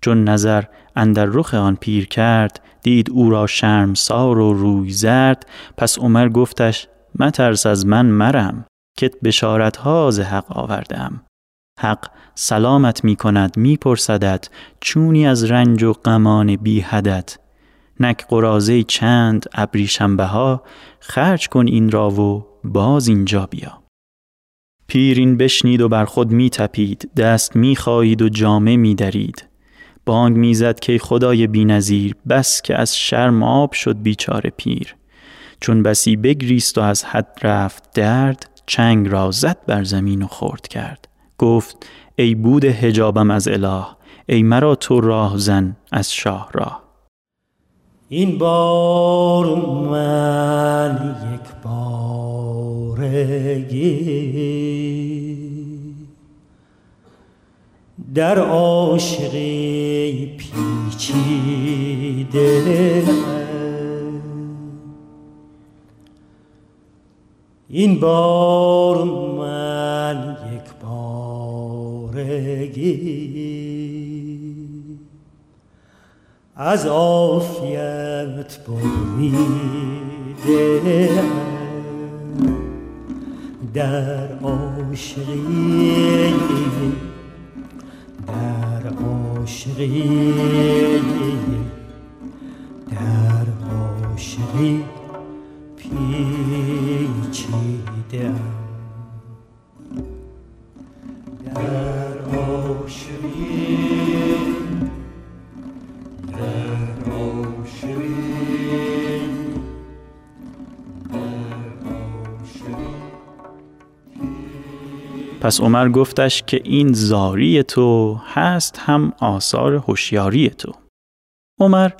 Speaker 1: چون نظر اندر رخ آن پیر کرد دید او را شرمسار و روی زرد. پس عمر گفتش مترس از من مرم کت بشارت ها ز حق آوردم. حق سلامت می کند می پرسدت چونی از رنج و غمان بی حدت. نک قرازه چند ابریشنبه ها خرج کن این را و باز اینجا بیا. پیرین بشنید و بر خود می تپید دست می خواهید و جامه می درید. بانگ می‌زد که خدای بینظیر بس که از شرم آب شد بیچاره پیر. چون بسی بگریست و از حد رفت درد چنگ را زد بر زمین و خورد کرد. گفت ای بود هجابم از اله ای مرا تو راه زن از شاه راه.
Speaker 9: این بار من یک بارگی در عاشقی پیچیده این بار من یک بارگی از عافیت بریده در عاشقی در عاشقی. در عاشقی پیچیده در
Speaker 1: پس عمر گفتش که این زاری تو هست هم آثار هوشیاری تو. عمر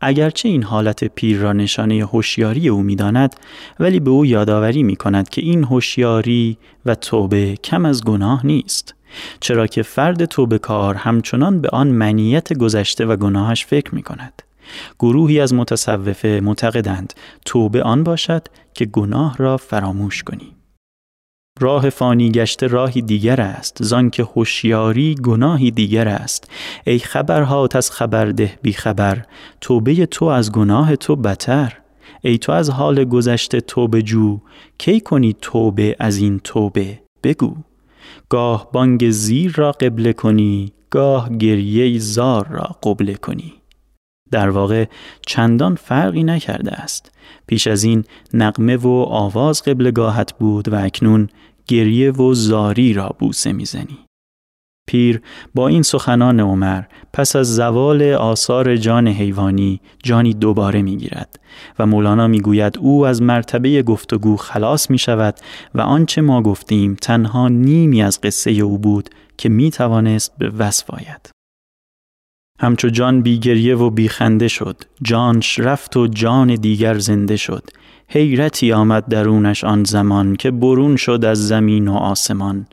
Speaker 1: اگرچه این حالت پیر را نشانه هوشیاری او می‌داند ولی به او یادآوری می کند که این هوشیاری و توبه کم از گناه نیست. چرا که فرد توبه کار همچنان به آن منیت گذشته و گناهش فکر می کند گروهی از متصوفه معتقدند توبه آن باشد که گناه را فراموش کنی. راه فانی گشته راهی دیگر است زان که هوشیاری گناهی دیگر است. ای خبرهات از خبر ده بی خبر توبه تو از گناه تو بتر. ای تو از حال گذشته توبه جو کی کنی توبه از این توبه؟ بگو. گاه بانگ زیر را قبله کنی گاه گریه زار را قبله کنی. در واقع چندان فرقی نکرده است. پیش از این نقمه و آواز قبلگاهت بود و اکنون گریه و زاری را بوسه می‌زنی. پیر با این سخنان عمر پس از زوال آثار جان حیوانی جانی دوباره می‌گیرد و مولانا می‌گوید او از مرتبه گفتگو خلاص می شود و آنچه ما گفتیم تنها نیمی از قصه او بود که می توانست به وصف آید. همچو جان بیگریه و بیخنده شد جانش رفت و جان دیگر زنده شد حیرتی آمد درونش آن زمان که برون شد از زمین و آسمان.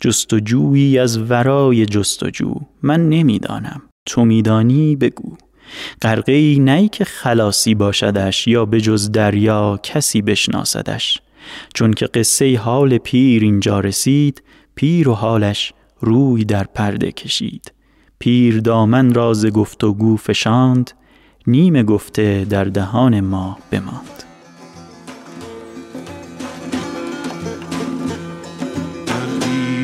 Speaker 1: جستجویی از ورای جستجو من نمی‌دانم. تو میدانی؟ بگو. غرقه ای نه که خلاصی باشدش یا به جز دریا کسی بشناسدش. چون که قصه حال پیر اینجا رسید پیر و حالش روی در پرده کشید. پیر دامن راز گفتگو فشاند نیم گفته در دهان ما بماند.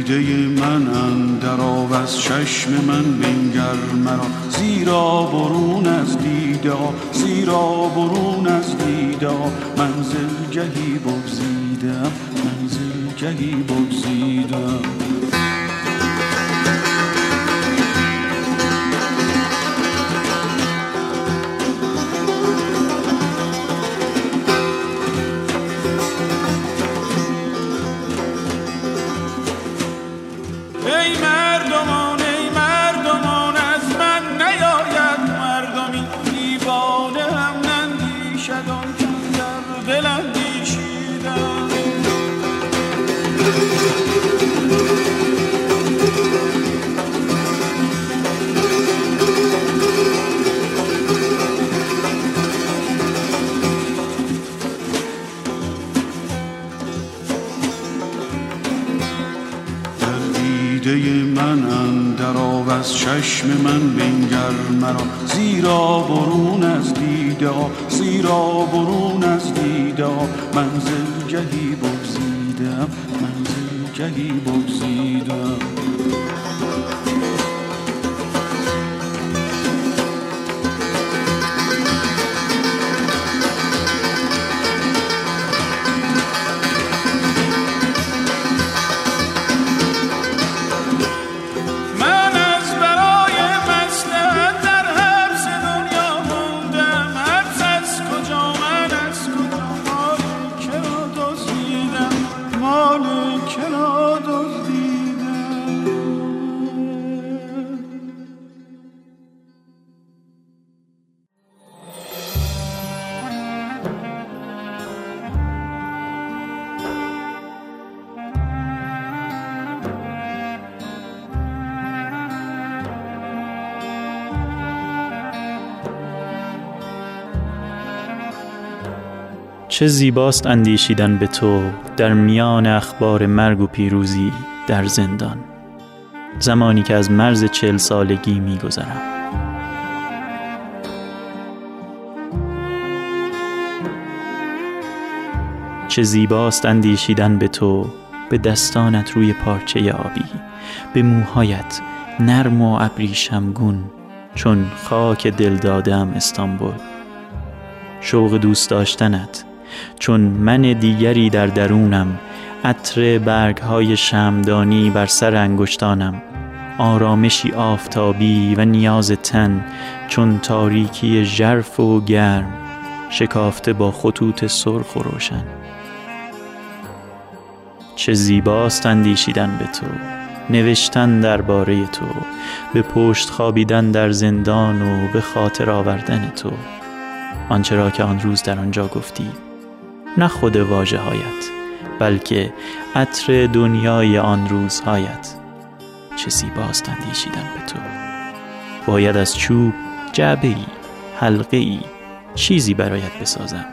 Speaker 10: دیده من اندر آو از چشم من بنگر مرا. زیرا برون از دیده زیرا برون از دیده منزل گهی بگزیدم منزل گهی بگزیدم. ای دیده من اندر آو از چشم من بنگر مرا. زیرا برون از دیده زیرا برون از دیده منزل گهی بگزیدم منزل گهی بگزیدم.
Speaker 1: چه زیباست اندیشیدن به تو در میان اخبار مرگ و پیروزی در زندان. زمانی که از مرز چل سالگی میگذرم. چه زیباست اندیشیدن به تو به دستانت روی پارچه آبی به موهایت نرم و ابریشمگون چون خاک دل دادم استانبول. شوق دوست داشتنت چون من دیگری در درونم عطر برگ های شمدانی بر سر انگشتانم. آرامشی آفتابی و نیاز تن چون تاریکی ژرف و گرم شکافته با خطوط سرخ و روشن. چه زیباست اندیشیدن به تو نوشتن درباره تو به پشت خوابیدن در زندان و به خاطر آوردن تو. آنچه را که آن روز در آنجا گفتی نه خود واجه هایت بلکه عطر دنیای آن روزهایت. چه زیباست اندیشیدن به تو. باید از چوب جعبه ای حلقه ای چیزی برایت بسازم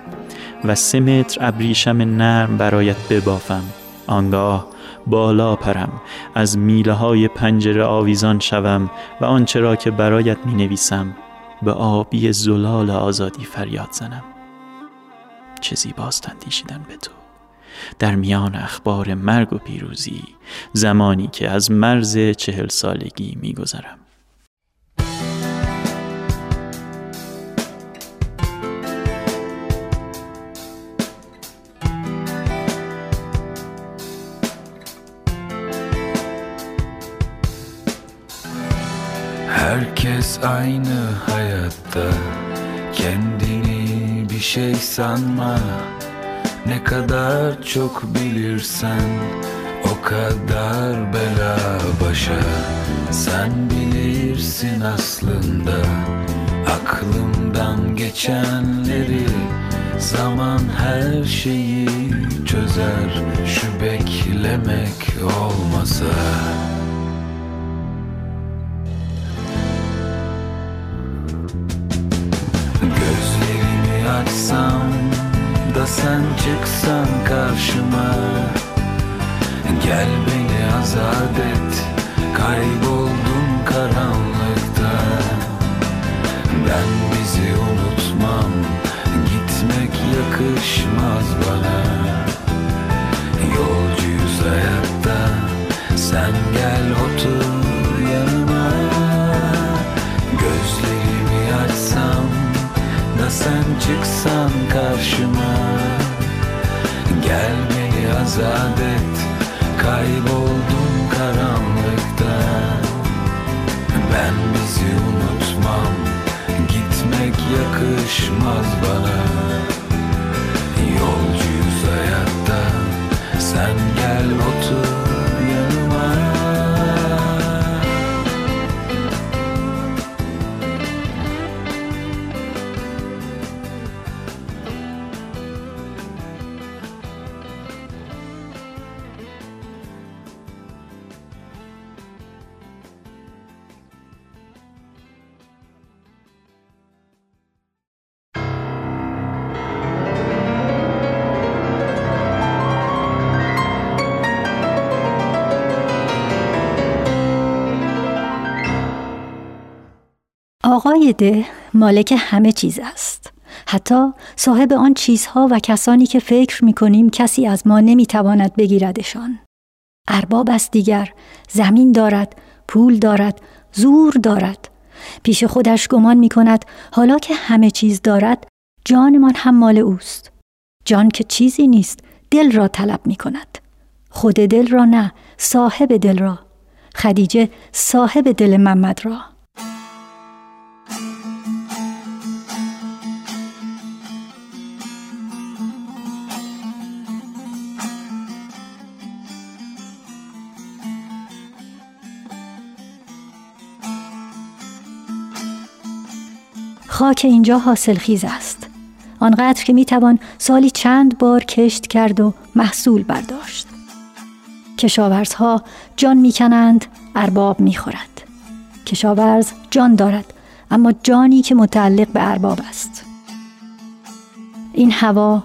Speaker 1: و سه متر ابریشم نرم برایت ببافم. آنگاه بالا پرم از میله های پنجره آویزان شوم و آنچه را که برایت می نویسم به آبی زلال آزادی فریاد زنم. چه زیباست اندیشیدن به تو. در میان اخبار مرگ و پیروزی زمانی که از مرز چهل سالگی میگذرم.
Speaker 11: Herkes aynı hayatta Kendini bir şey sanma. Ne kadar çok bilirsen O kadar bela başa. Sen bilirsin aslında Aklımdan geçenleri. Zaman her şeyi çözer Şu beklemek olmasa açsam da sen çıksan karşıma. Gel beni azat et
Speaker 7: ده مالک همه چیز است. حتی صاحب آن چیزها و کسانی که فکر می کنیم کسی از ما نمی تواند بگیردشان. ارباب است دیگر زمین دارد پول دارد زور دارد. پیش خودش گمان می کند حالا که همه چیز دارد جانمان هم مال اوست. جان که چیزی نیست دل را طلب می کند خود دل را نه صاحب دل را. خدیجه صاحب دل محمد را. خاک اینجا حاصل خیز است. آنقدر که می‌توان سالی چند بار کشت کرد و محصول برداشت. کشاورزها جان می‌کنند ارباب می‌خورد. کشاورز جان دارد اما جانی که متعلق به ارباب است. این هوا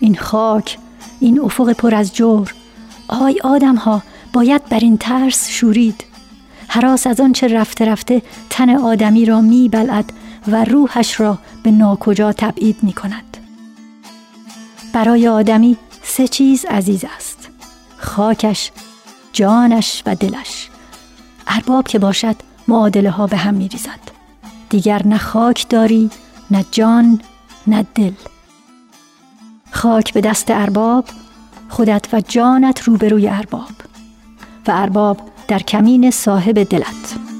Speaker 7: این خاک این افق پر از جور. آی آدم ها باید بر این ترس شورید. حراس از آنچه رفته رفته تن آدمی را می بلعد و روحش را به ناکجا تبعید می کند برای آدمی سه چیز عزیز است خاکش جانش و دلش. ارباب که باشد معادله ها به هم می ریزد دیگر نه خاک داری نه جان نه دل. خاک به دست ارباب خودت و جانت روبروی ارباب. و ارباب در کمین صاحب دلت.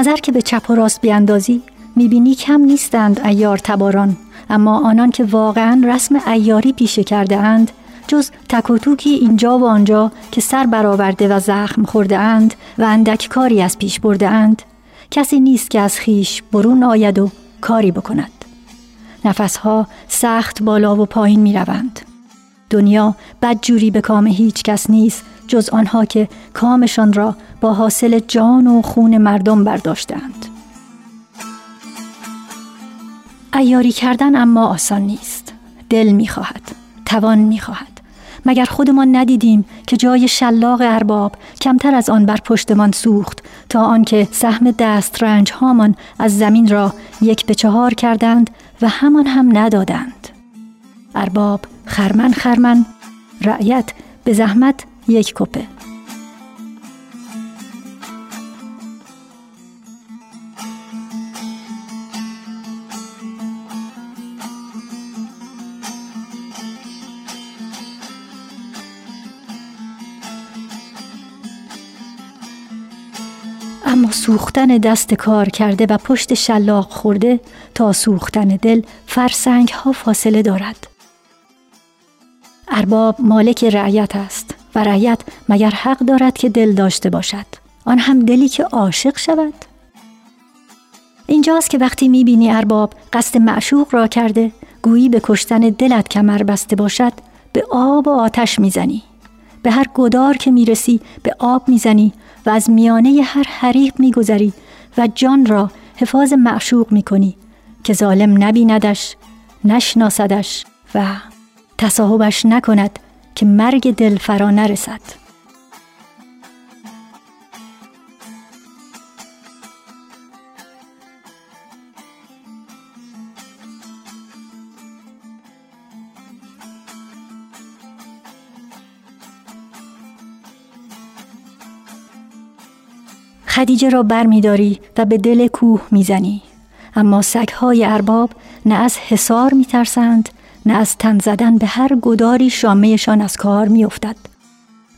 Speaker 7: نظر که به چپ و راست بیاندازی می‌بینی کم نیستند عیار تباران اما آنان که واقعا رسم عیاری پیشه کرده اند جز تک و توکی اینجا و آنجا که سر برآورده و زخم خورده اند و اندک کاری از پیش برده اند کسی نیست که از خویش برون آید و کاری بکند نفسها سخت بالا و پایین می روند. دنیا بدجوری به کام هیچ کس نیست جز آنها که کامشان را با حاصل جان و خون مردم برداشتند. ایاری کردن اما آسان نیست. دل می‌خواهد. توان می‌خواهد. مگر خودمان ندیدیم که جای شلاق ارباب کمتر از آن بر پشتمان سوخت تا آنکه سهم دست رنج هامان از زمین را یک به چهار کردند و همان هم ندادند. ارباب خرمن خرمن رعیت به زحمت یک کپه اما سوختن دست کار کرده و پشت شلاق خورده تا سوختن دل فرسنگ ها فاصله دارد. ارباب مالک رعیت است و رعیت مگر حق دارد که دل داشته باشد؟ آن هم دلی که عاشق شود. اینجاست که وقتی می‌بینی ارباب قصد معشوق را کرده گویی به کشتن دلت کمر بسته باشد به آب و آتش می‌زنی. به هر گدار که می‌رسی به آب می‌زنی و از میانه هر حریق میگذری و جان را حفاظ معشوق می‌کنی که ظالم نبیندش نشناسدش و تصاحبش نکند که مرگ دل فرا نرسد. خدیجه را بر می داری و به دل کوه می‌زنی. اما سگهای ارباب نه از حصار می ترسند نه از تن زدن به هر گداری شامهشان از کار می افتد.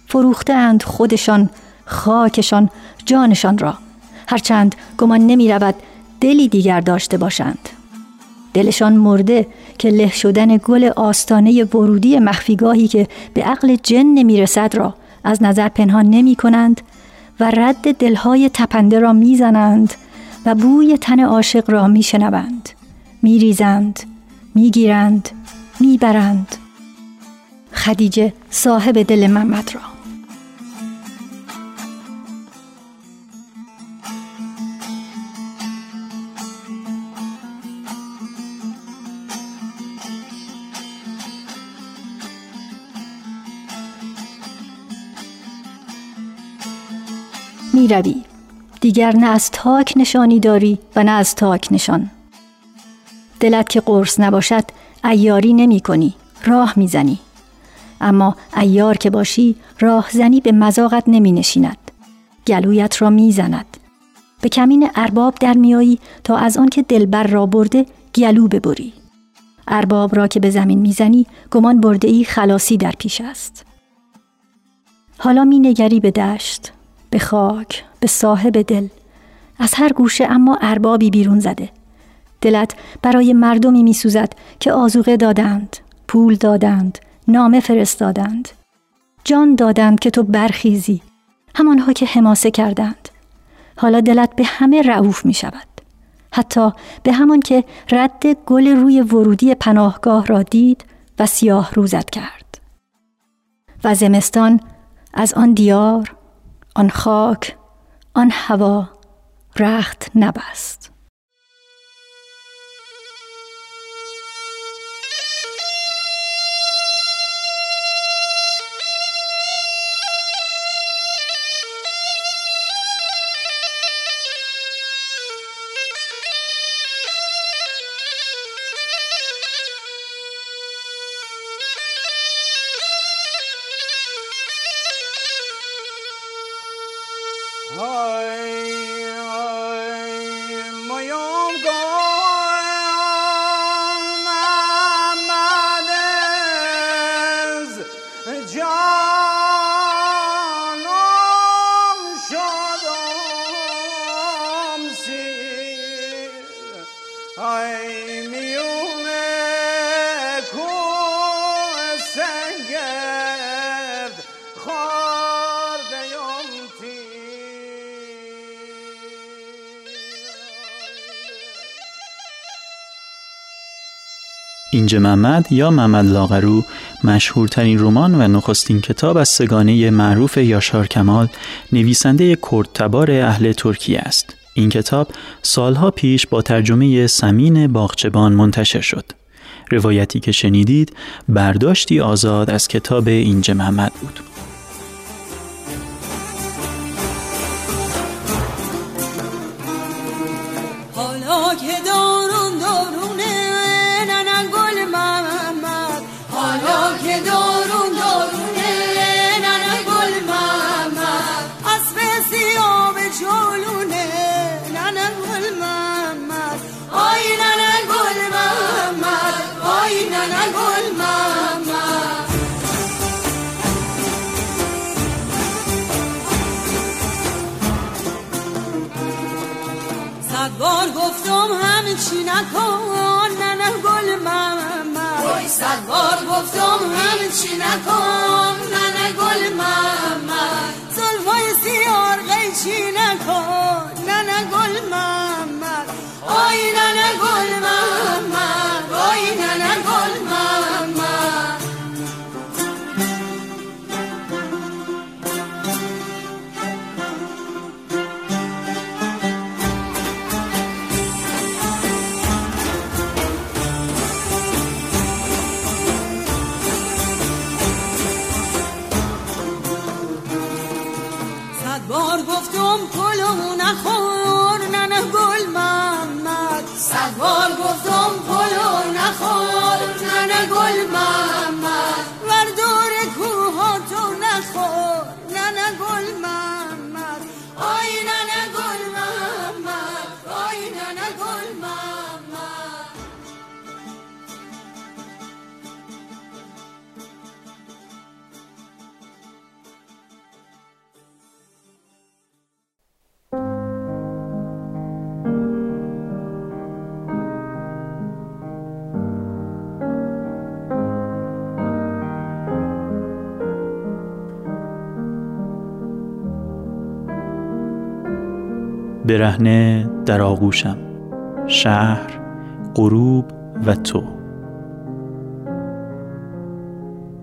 Speaker 7: فروخته اند خودشان خاکشان جانشان را. هرچند گمان نمی رود دلی دیگر داشته باشند. دلشان مرده که له شدن گل آستانه ورودی مخفیگاهی که به عقل جن نمی رسد را از نظر پنهان نمی کنند و رد دلهای تپنده را می‌زنند و بوی تن عاشق را میشنوند. میریزند می‌گیرند. می‌برند خدیجه صاحب دل محمد را می روی. دیگر نه از تاک نشانی داری و نه از تاک نشان دلت که قرص نباشد ایاری نمی کنی راه می‌زنی اما ایار که باشی راهزنی به مزاقت نمی نشیند. گلویت را می‌زند به کمین ارباب در میایی تا از آن که دلبر را برده گلو ببری. ارباب را که به زمین می‌زنی گمان برده ای خلاصی در پیش است. حالا می نگری به دشت به خاک به صاحب دل. از هر گوشه اما اربابی بیرون زده. دلت برای مردمی میسوزد که آزوقه دادند پول دادند نامه فرستادند. جان دادند که تو برخیزی همانها که حماسه کردند. حالا دلت به همه رعوف می شود حتی به همان که رد گل روی ورودی پناهگاه را دید و سیاه روزد کرد. و زمستان از آن دیار آن خاک آن هوا رخت نبست.
Speaker 1: اینج محمد یا محمد لاغرو مشهورترین رمان و نخستین کتاب از سگانه معروف یاشار کمال نویسنده کردتبار اهل ترکیه است. این کتاب سالها پیش با ترجمه سمین باغچبان منتشر شد. روایتی که شنیدید برداشتی آزاد از کتاب اینج محمد بود.
Speaker 3: صد بار گفتم همه چی نکن نه نه گل محمد. زلفای سیار قیچی نکن نه نه گل محمد. آی نه نه گل محمد.
Speaker 1: برهنه در آغوشم. شهر غروب و تو.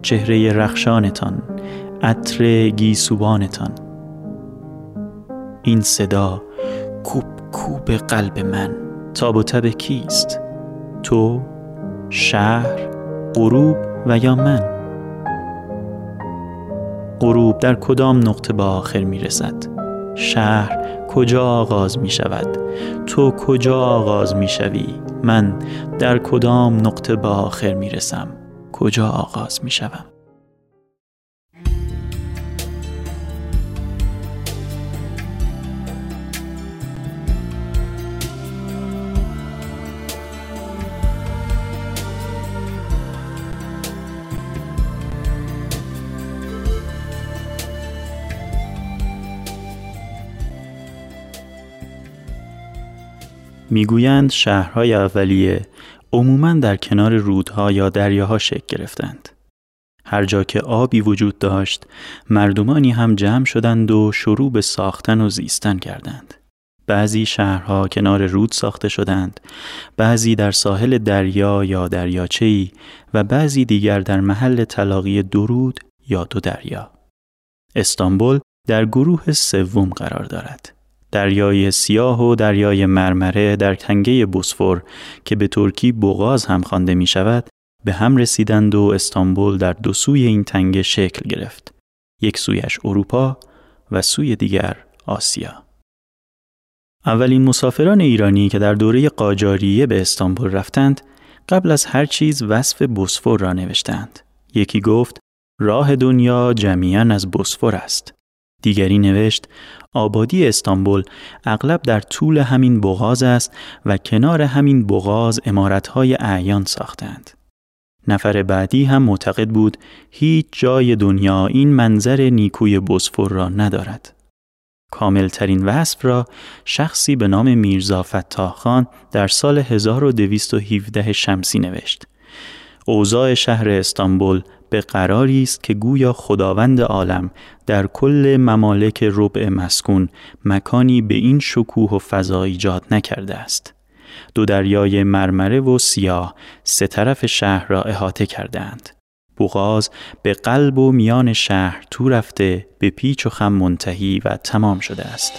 Speaker 1: چهره رخشانتان عطر گیسوبانتان. این صدا کوب کوب قلب من. تاب و تب کیست؟ تو شهر غروب و یا من؟ غروب در کدام نقطه به آخر می رسد شهر کجا آغاز می شود؟ تو کجا آغاز می شوی؟ من در کدام نقطه به آخر می رسم؟ کجا آغاز می شوم؟ می‌گویند شهرهای اولیه عموماً در کنار رودها یا دریاها شکل گرفتند. هر جا که آبی وجود داشت، مردمانی هم جمع شدند و شروع به ساختن و زیستن کردند. بعضی شهرها کنار رود ساخته شدند، بعضی در ساحل دریا یا دریاچه‌ای و بعضی دیگر در محل تلاقی دو یا دو دریا. استانبول در گروه سوم قرار دارد. دریای سیاه و دریای مرمره در تنگه بوسفور که به ترکی بغاز هم خوانده می شود به هم رسیدند و استانبول در دو سوی این تنگه شکل گرفت. یک سویش اروپا و سوی دیگر آسیا. اولین مسافران ایرانی که در دوره قاجاریه به استانبول رفتند قبل از هر چیز وصف بوسفور را نوشتند. یکی گفت راه دنیا جمیعا از بوسفور است. دیگری نوشت آبادی استانبول اغلب در طول همین بغاز است و کنار همین بغاز امارتهای اعیان ساختند. نفر بعدی هم معتقد بود هیچ جای دنیا این منظر نیکوی بوسفور را ندارد. کاملترین وصف را شخصی به نام میرزا فتاح خان در سال 1217 شمسی نوشت. اوضاع شهر استانبول به قراری است که گویا خداوند عالم در کل ممالک ربع مسکون مکانی به این شکوه و فضا ایجاد نکرده است. دو دریای مرمره و سیاه سه طرف شهر را احاطه کردند. بوغاز به قلب و میان شهر تو رفته به پیچ و خم منتهی و تمام شده است.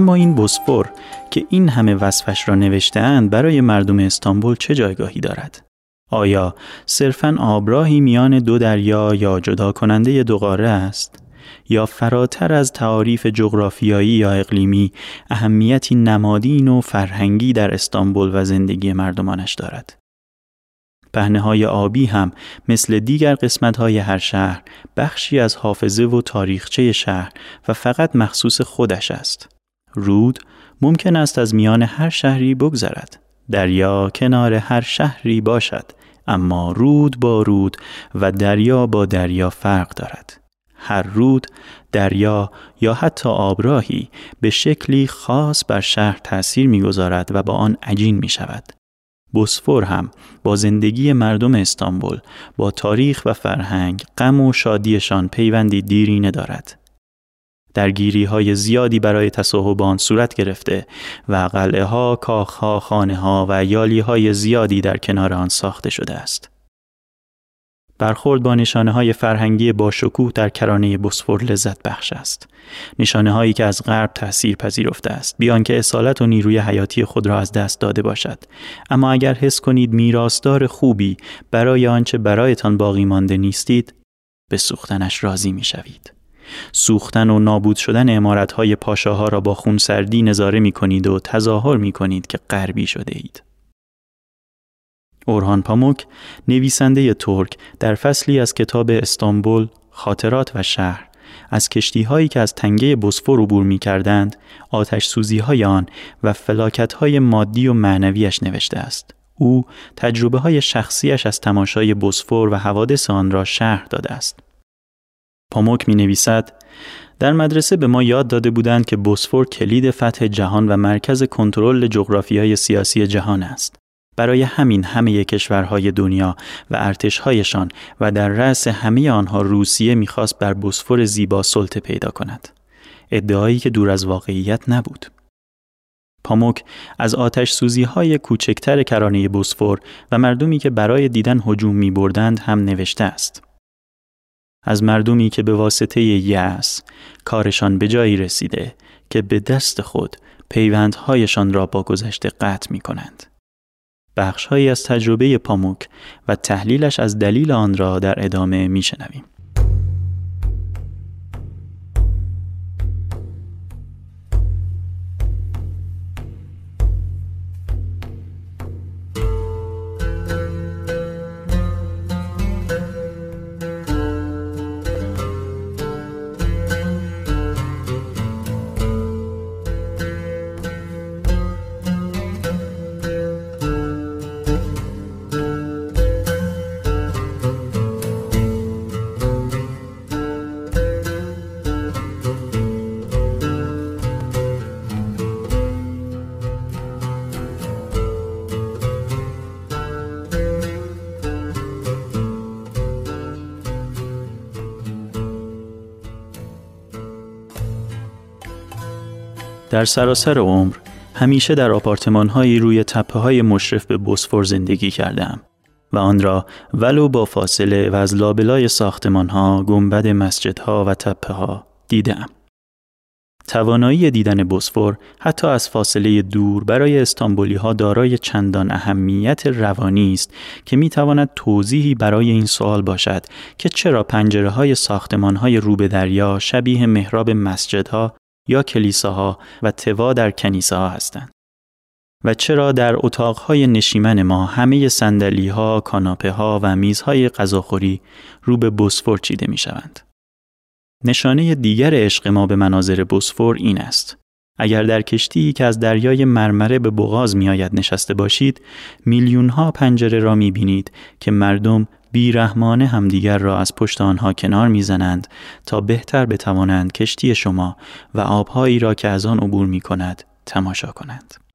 Speaker 1: اما این بوسفور که این همه وصفش را نوشتهاند برای مردم استانبول چه جایگاهی دارد؟ آیا صرفاً آبراهی میان دو دریا یا جدا کننده دو قاره است؟ یا فراتر از تعاریف جغرافیایی یا اقلیمی اهمیتی نمادین و فرهنگی در استانبول و زندگی مردمانش دارد؟ پهنه های آبی هم مثل دیگر قسمت های هر شهر بخشی از حافظه و تاریخچه شهر و فقط مخصوص خودش است. رود ممکن است از میان هر شهری بگذرد. دریا کنار هر شهری باشد اما رود با رود و دریا با دریا فرق دارد. هر رود، دریا یا حتی آبراهی به شکلی خاص بر شهر تأثیر می‌گذارد و با آن عجین می شود. بوسفور هم با زندگی مردم استانبول با تاریخ و فرهنگ غم و شادیشان پیوندی دیرینه دارد. درگیری های زیادی برای تصاحب آن صورت گرفته و قلعه ها، کاخ ها، خانه ها و یالی های زیادی در کنار آن ساخته شده است. برخورد با نشانه های فرهنگی با شکوه در کرانه بسفور لذت بخش است. نشانه هایی که از غرب تأثیر پذیرفته است بیان که اصالت و نیروی حیاتی خود را از دست داده باشد. اما اگر حس کنید میراثدار خوبی برای آنچه برایتان باقی مانده نیستید به سوختنش راضی می شوید. سوختن و نابود شدن امارتهای پاشاها را با خونسردی نظاره می کنید و تظاهر می کنید که غربی شده اید. اورهان پاموک نویسنده ترک در فصلی از کتاب استانبول خاطرات و شهر از کشتی هایی که از تنگه بسفور عبور می کردند آتش سوزی های آن و فلاکت های مادی و معنویش نوشته است. او تجربه های شخصیش از تماشای بسفور و حوادث آن را شهر داده است. پاموک می نویسد در مدرسه به ما یاد داده بودند که بوسفور کلید فتح جهان و مرکز کنترل جغرافیای سیاسی جهان است. برای همین همه کشورهای دنیا و ارتشهایشان و در رأس همه آنها روسیه می‌خواست بر بوسفور زیبا سلطه پیدا کند. ادعایی که دور از واقعیت نبود. پاموک از آتش سوزی های کوچکتر کرانه بوسفور و مردمی که برای دیدن هجوم می بردند هم نوشته است. از مردمی که به واسطه یأس کارشان به جایی رسیده که به دست خود پیوندهایشان را با گذشته قطع می کنند. بخشهایی از تجربه پاموک و تحلیلش از دلیل آن را در ادامه می شنویم. در سراسر عمر همیشه در آپارتمان هایی روی تپه های مشرف به بوسفور زندگی کردم و آن را ولو با فاصله و از لابلای ساختمان ها، گنبد مسجدها و تپه ها دیدم. توانایی دیدن بوسفور حتی از فاصله دور برای استانبولی ها دارای چندان اهمیت روانی است که می تواند توضیحی برای این سوال باشد که چرا پنجره های ساختمان های رو به دریا شبیه محراب مسجدها یا کلیساها و توا در کنیسه ها هستند. و چرا در اتاقهای نشیمن ما همه سندلی ها، کاناپه ها و میزهای غذاخوری رو به بوسفور چیده می شوند. نشانه دیگر عشق ما به مناظر بوسفور این است. اگر در کشتی که از دریای مرمره به بغاز می آید نشسته باشید، میلیون ها پنجره را می بینید که مردم بیرحمانه همدیگر را از پشت آنها کنار می‌زنند تا بهتر بتوانند کشتی شما و آبهایی را که از آن عبور می کند تماشا کنند.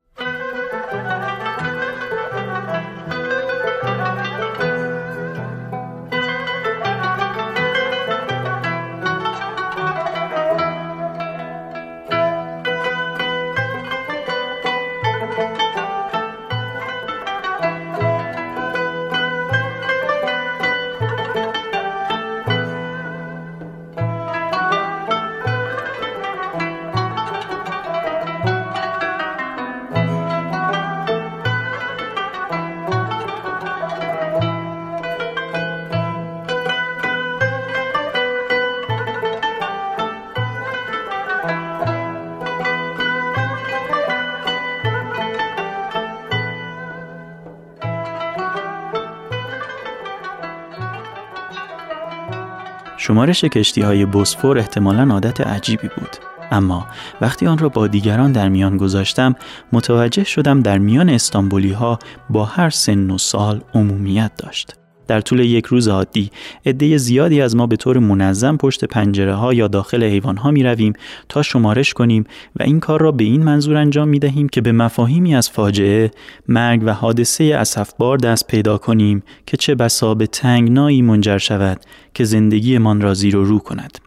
Speaker 1: شمارش کشتی های بوسفور احتمالا عادت عجیبی بود. اما وقتی آن را با دیگران در میان گذاشتم متوجه شدم در میان استانبولی ها با هر سن و سال عمومیت داشت. در طول یک روز عادی عده زیادی از ما به طور منظم پشت پنجره ها یا داخل حیوان ها می رویم تا شمارش کنیم و این کار را به این منظور انجام می دهیم که به مفاهیمی از فاجعه، مرگ و حادثه اسفبار دست پیدا کنیم که چه بسا به تنگنایی منجر شود که زندگیمان را زیر و رو کند.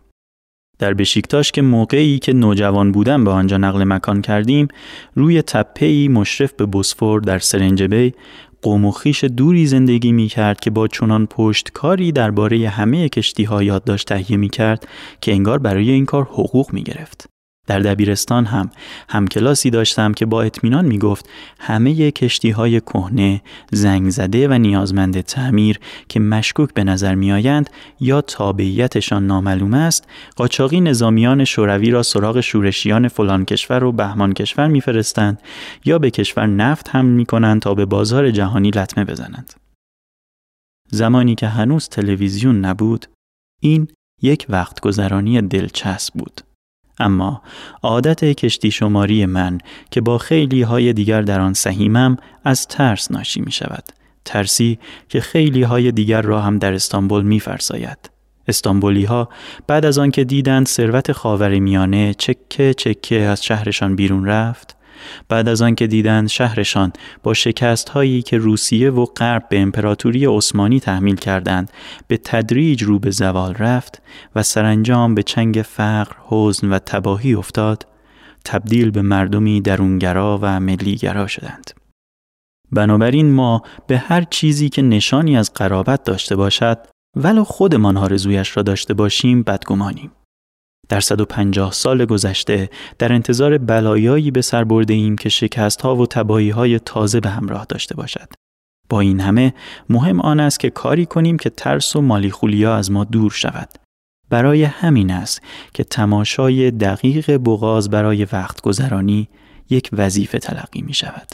Speaker 1: در بشیکتاش که موقعی که نوجوان بودم به آنجا نقل مکان کردیم روی تپهی مشرف به بوسفور در سرنجبی قوم و خیش دوری زندگی می کرد که با چنان پشتکاری درباره همه کشتی ها یادداشت تهیه می کرد که انگار برای این کار حقوق می گرفت. در دبیرستان هم همکلاسی داشتم که با اطمینان می گفت همه کشتی های کهنه، زنگ زده و نیازمند تعمیر که مشکوک به نظر می آیند یا تابعیتشان نامعلوم است، قاچاقی نظامیان شوروی را سراغ شورشیان فلان کشور و بهمان کشور میفرستند یا به کشور نفت هم می کنند تا به بازار جهانی لطمه بزنند. زمانی که هنوز تلویزیون نبود، این یک وقت گذرانی دلچسب بود. اما عادت کشتی شماری من که با خیلی های دیگر در آن سهیمم از ترس ناشی می شود. ترسی که خیلی های دیگر را هم در استانبول می فرساید. استانبولی ها بعد از آن که دیدند ثروت خاور میانه چکه چکه از شهرشان بیرون رفت بعد از آنکه دیدند شهرشان با شکست هایی که روسیه و غرب به امپراتوری عثمانی تحمیل کردند به تدریج رو به زوال رفت و سرانجام به چنگ فقر، حزن و تباهی افتاد تبدیل به مردمی درونگرا و ملیگرا شدند. بنابراین ما به هر چیزی که نشانی از قرابت داشته باشد ولو خودمان آرزویش را داشته باشیم بدگمانیم. در 150 سال گذشته در انتظار بلایایی به سر برده ایم که شکست ها و تبایی های تازه به همراه داشته باشد. با این همه مهم آن است که کاری کنیم که ترس و مالی خولیا از ما دور شود. برای همین است که تماشای دقیق بغاز برای وقت گذرانی یک وظیفه تلقی می شود.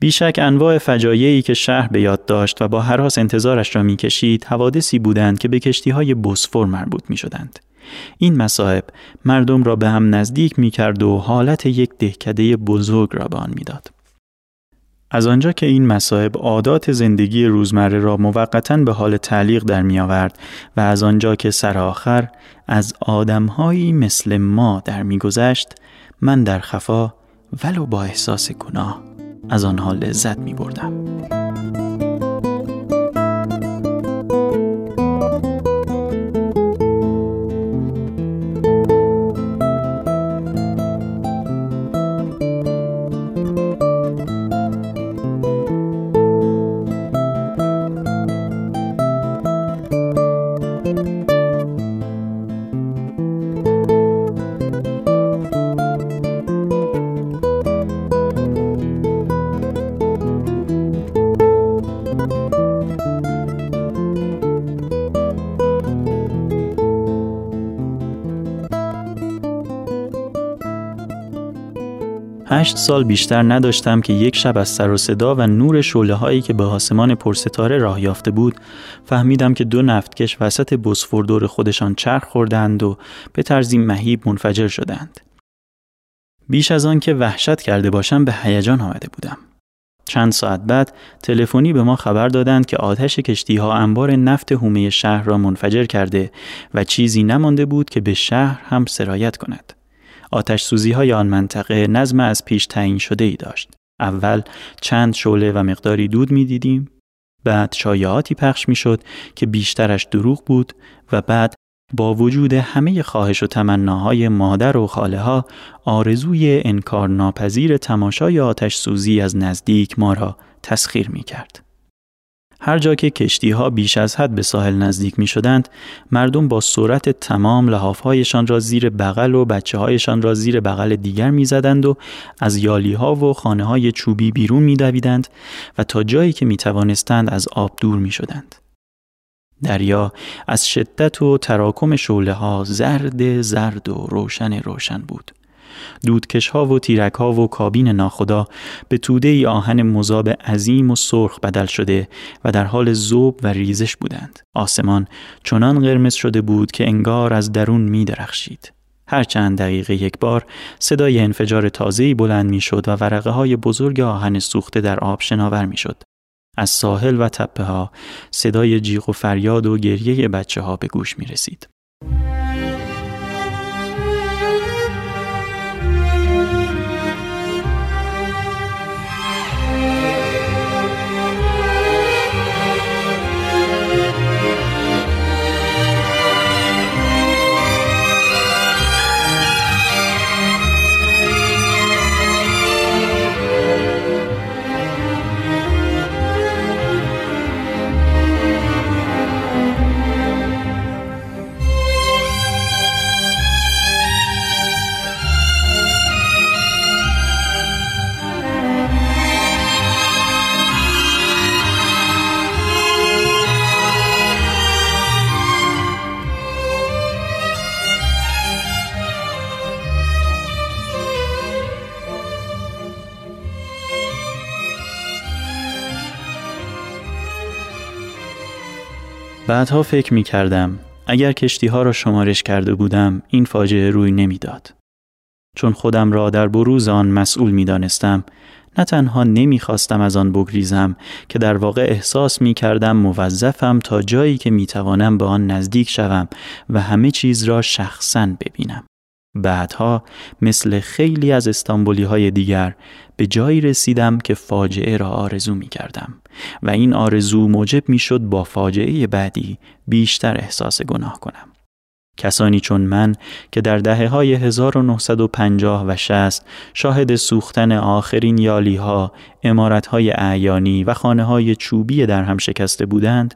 Speaker 1: بیشک انواع فجایعی که شهر به یاد داشت و با حراس انتظارش را می‌کشید حوادثی بودند که به کشتی های بوسفور مربوط می شدند. این مصائب مردم را به هم نزدیک می کرد و حالت یک دهکده بزرگ را به آن می‌داد. از آنجا که این مصائب عادات زندگی روزمره را موقتا به حال تعلیق در می آورد و از آنجا که سر آخر از آدمهایی مثل ما در می گذشت من در خفا ولو با احساس گناه از آنها لذت می بردم. هشت سال بیشتر نداشتم که یک شب از سر و صدا و نور شعله هایی که به آسمان پرستاره راه یافته بود فهمیدم که دو نفتکش وسط بسفور دور خودشان چرخ خوردند و به طرزی مهیب منفجر شدند. بیش از آن که وحشت کرده باشم به هیجان آمده بودم. چند ساعت بعد تلفنی به ما خبر دادند که آتش کشتی ها انبار نفت هومه شهر را منفجر کرده و چیزی نمانده بود که به شهر هم سرایت کند. آتش سوزی های آن منطقه نظم از پیش تعیین شده ای داشت. اول چند شعله و مقداری دود می دیدیم. بعد شایعاتی پخش می شد که بیشترش دروغ بود و بعد با وجود همه خواهش و تمناهای مادر و خاله ها آرزوی انکار ناپذیر تماشای آتش سوزی از نزدیک ما را تسخیر می کرد. هر جا که کشتی ها بیش از حد به ساحل نزدیک می شدند، مردم با سرعت تمام لحافهایشان را زیر بغل و بچه هایشان را زیر بغل دیگر می زدند و از یالی ها و خانه های چوبی بیرون می دویدند و تا جایی که می توانستند از آب دور می شدند. دریا از شدت و تراکم شعله ها زرد زرد و روشن روشن بود. دودکش ها و تیرک ها و کابین ناخدا به توده ای آهن مذاب عظیم و سرخ بدل شده و در حال زوب و ریزش بودند. آسمان چنان قرمز شده بود که انگار از درون می درخشید. هر چند دقیقه یک بار صدای انفجار تازه‌ای بلند می‌شد و ورقه های بزرگ آهن سوخته در آب شناور می‌شد. از ساحل و تپه ها صدای جیغ و فریاد و گریه بچه ها به گوش می رسید. بعدها فکر می کردم اگر کشتی ها را شمارش کرده بودم این فاجعه روی نمی‌داد. چون خودم را در بروز آن مسئول می دانستم نه تنها نمی خواستم از آن بگریزم که در واقع احساس می کردم موظفم تا جایی که می توانم به آن نزدیک شوم و همه چیز را شخصا ببینم. بعدها مثل خیلی از استانبولی های دیگر به جایی رسیدم که فاجعه را آرزو می کردم و این آرزو موجب می شد با فاجعه بعدی بیشتر احساس گناه کنم. کسانی چون من که در دهه های 1950 و 60 شاهد سوختن آخرین یالی ها، امارت های اعیانی و خانه های چوبی در هم شکسته بودند،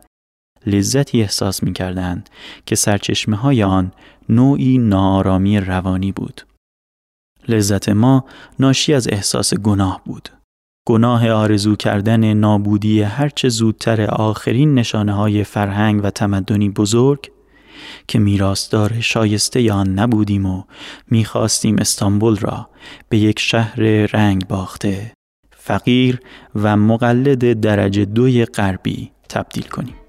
Speaker 1: لذتی احساس می کردند که سرچشمه های آن نوعی نارامی روانی بود. لذت ما ناشی از احساس گناه بود. گناه آرزو کردن نابودی هرچه زودتر آخرین نشانه های فرهنگ و تمدنی بزرگ که میراستار شایسته آن نبودیم و می‌خواستیم استانبول را به یک شهر رنگ باخته فقیر و مقلد درجه دوی غربی تبدیل کنیم.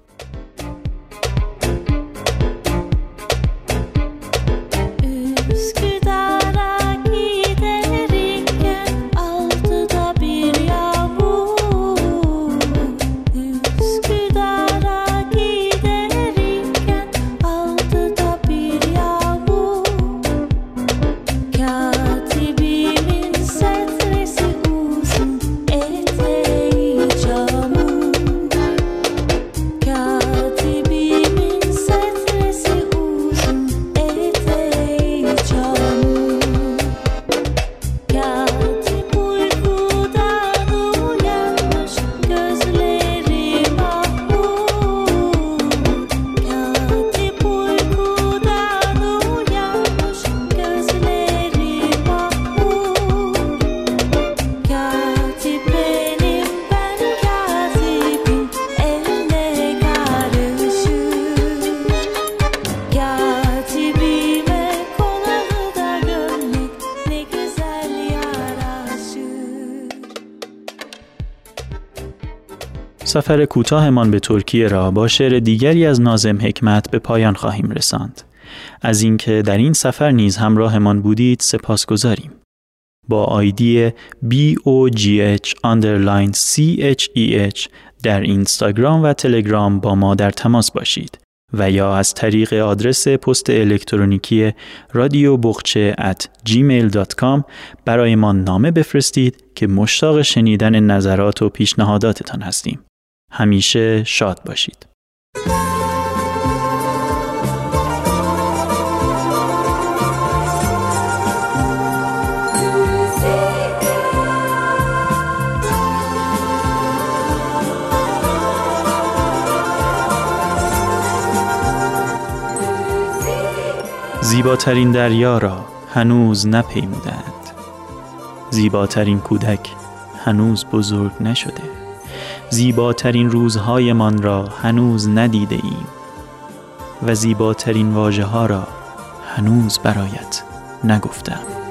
Speaker 1: سفر کوتاهمان به ترکیه را با شعر دیگری از نازم حکمت به پایان خواهیم رساند. از اینکه در این سفر نیز همراهمان بودید سپاس گذاریم. با آیدی BOGH underline CHEH در اینستاگرام و تلگرام با ما در تماس باشید و یا از طریق آدرس پست الکترونیکی رادیو بخچه at gmail.com برای ما نامه بفرستید که مشتاق شنیدن نظرات و پیشنهاداتتان هستیم. همیشه شاد باشید. زیباترین دریا را هنوز نپیمودند زیباترین کودک هنوز بزرگ نشده زیباترین روزهایمان را هنوز ندیده ایم و زیباترین واژه ها را هنوز برایت نگفتم.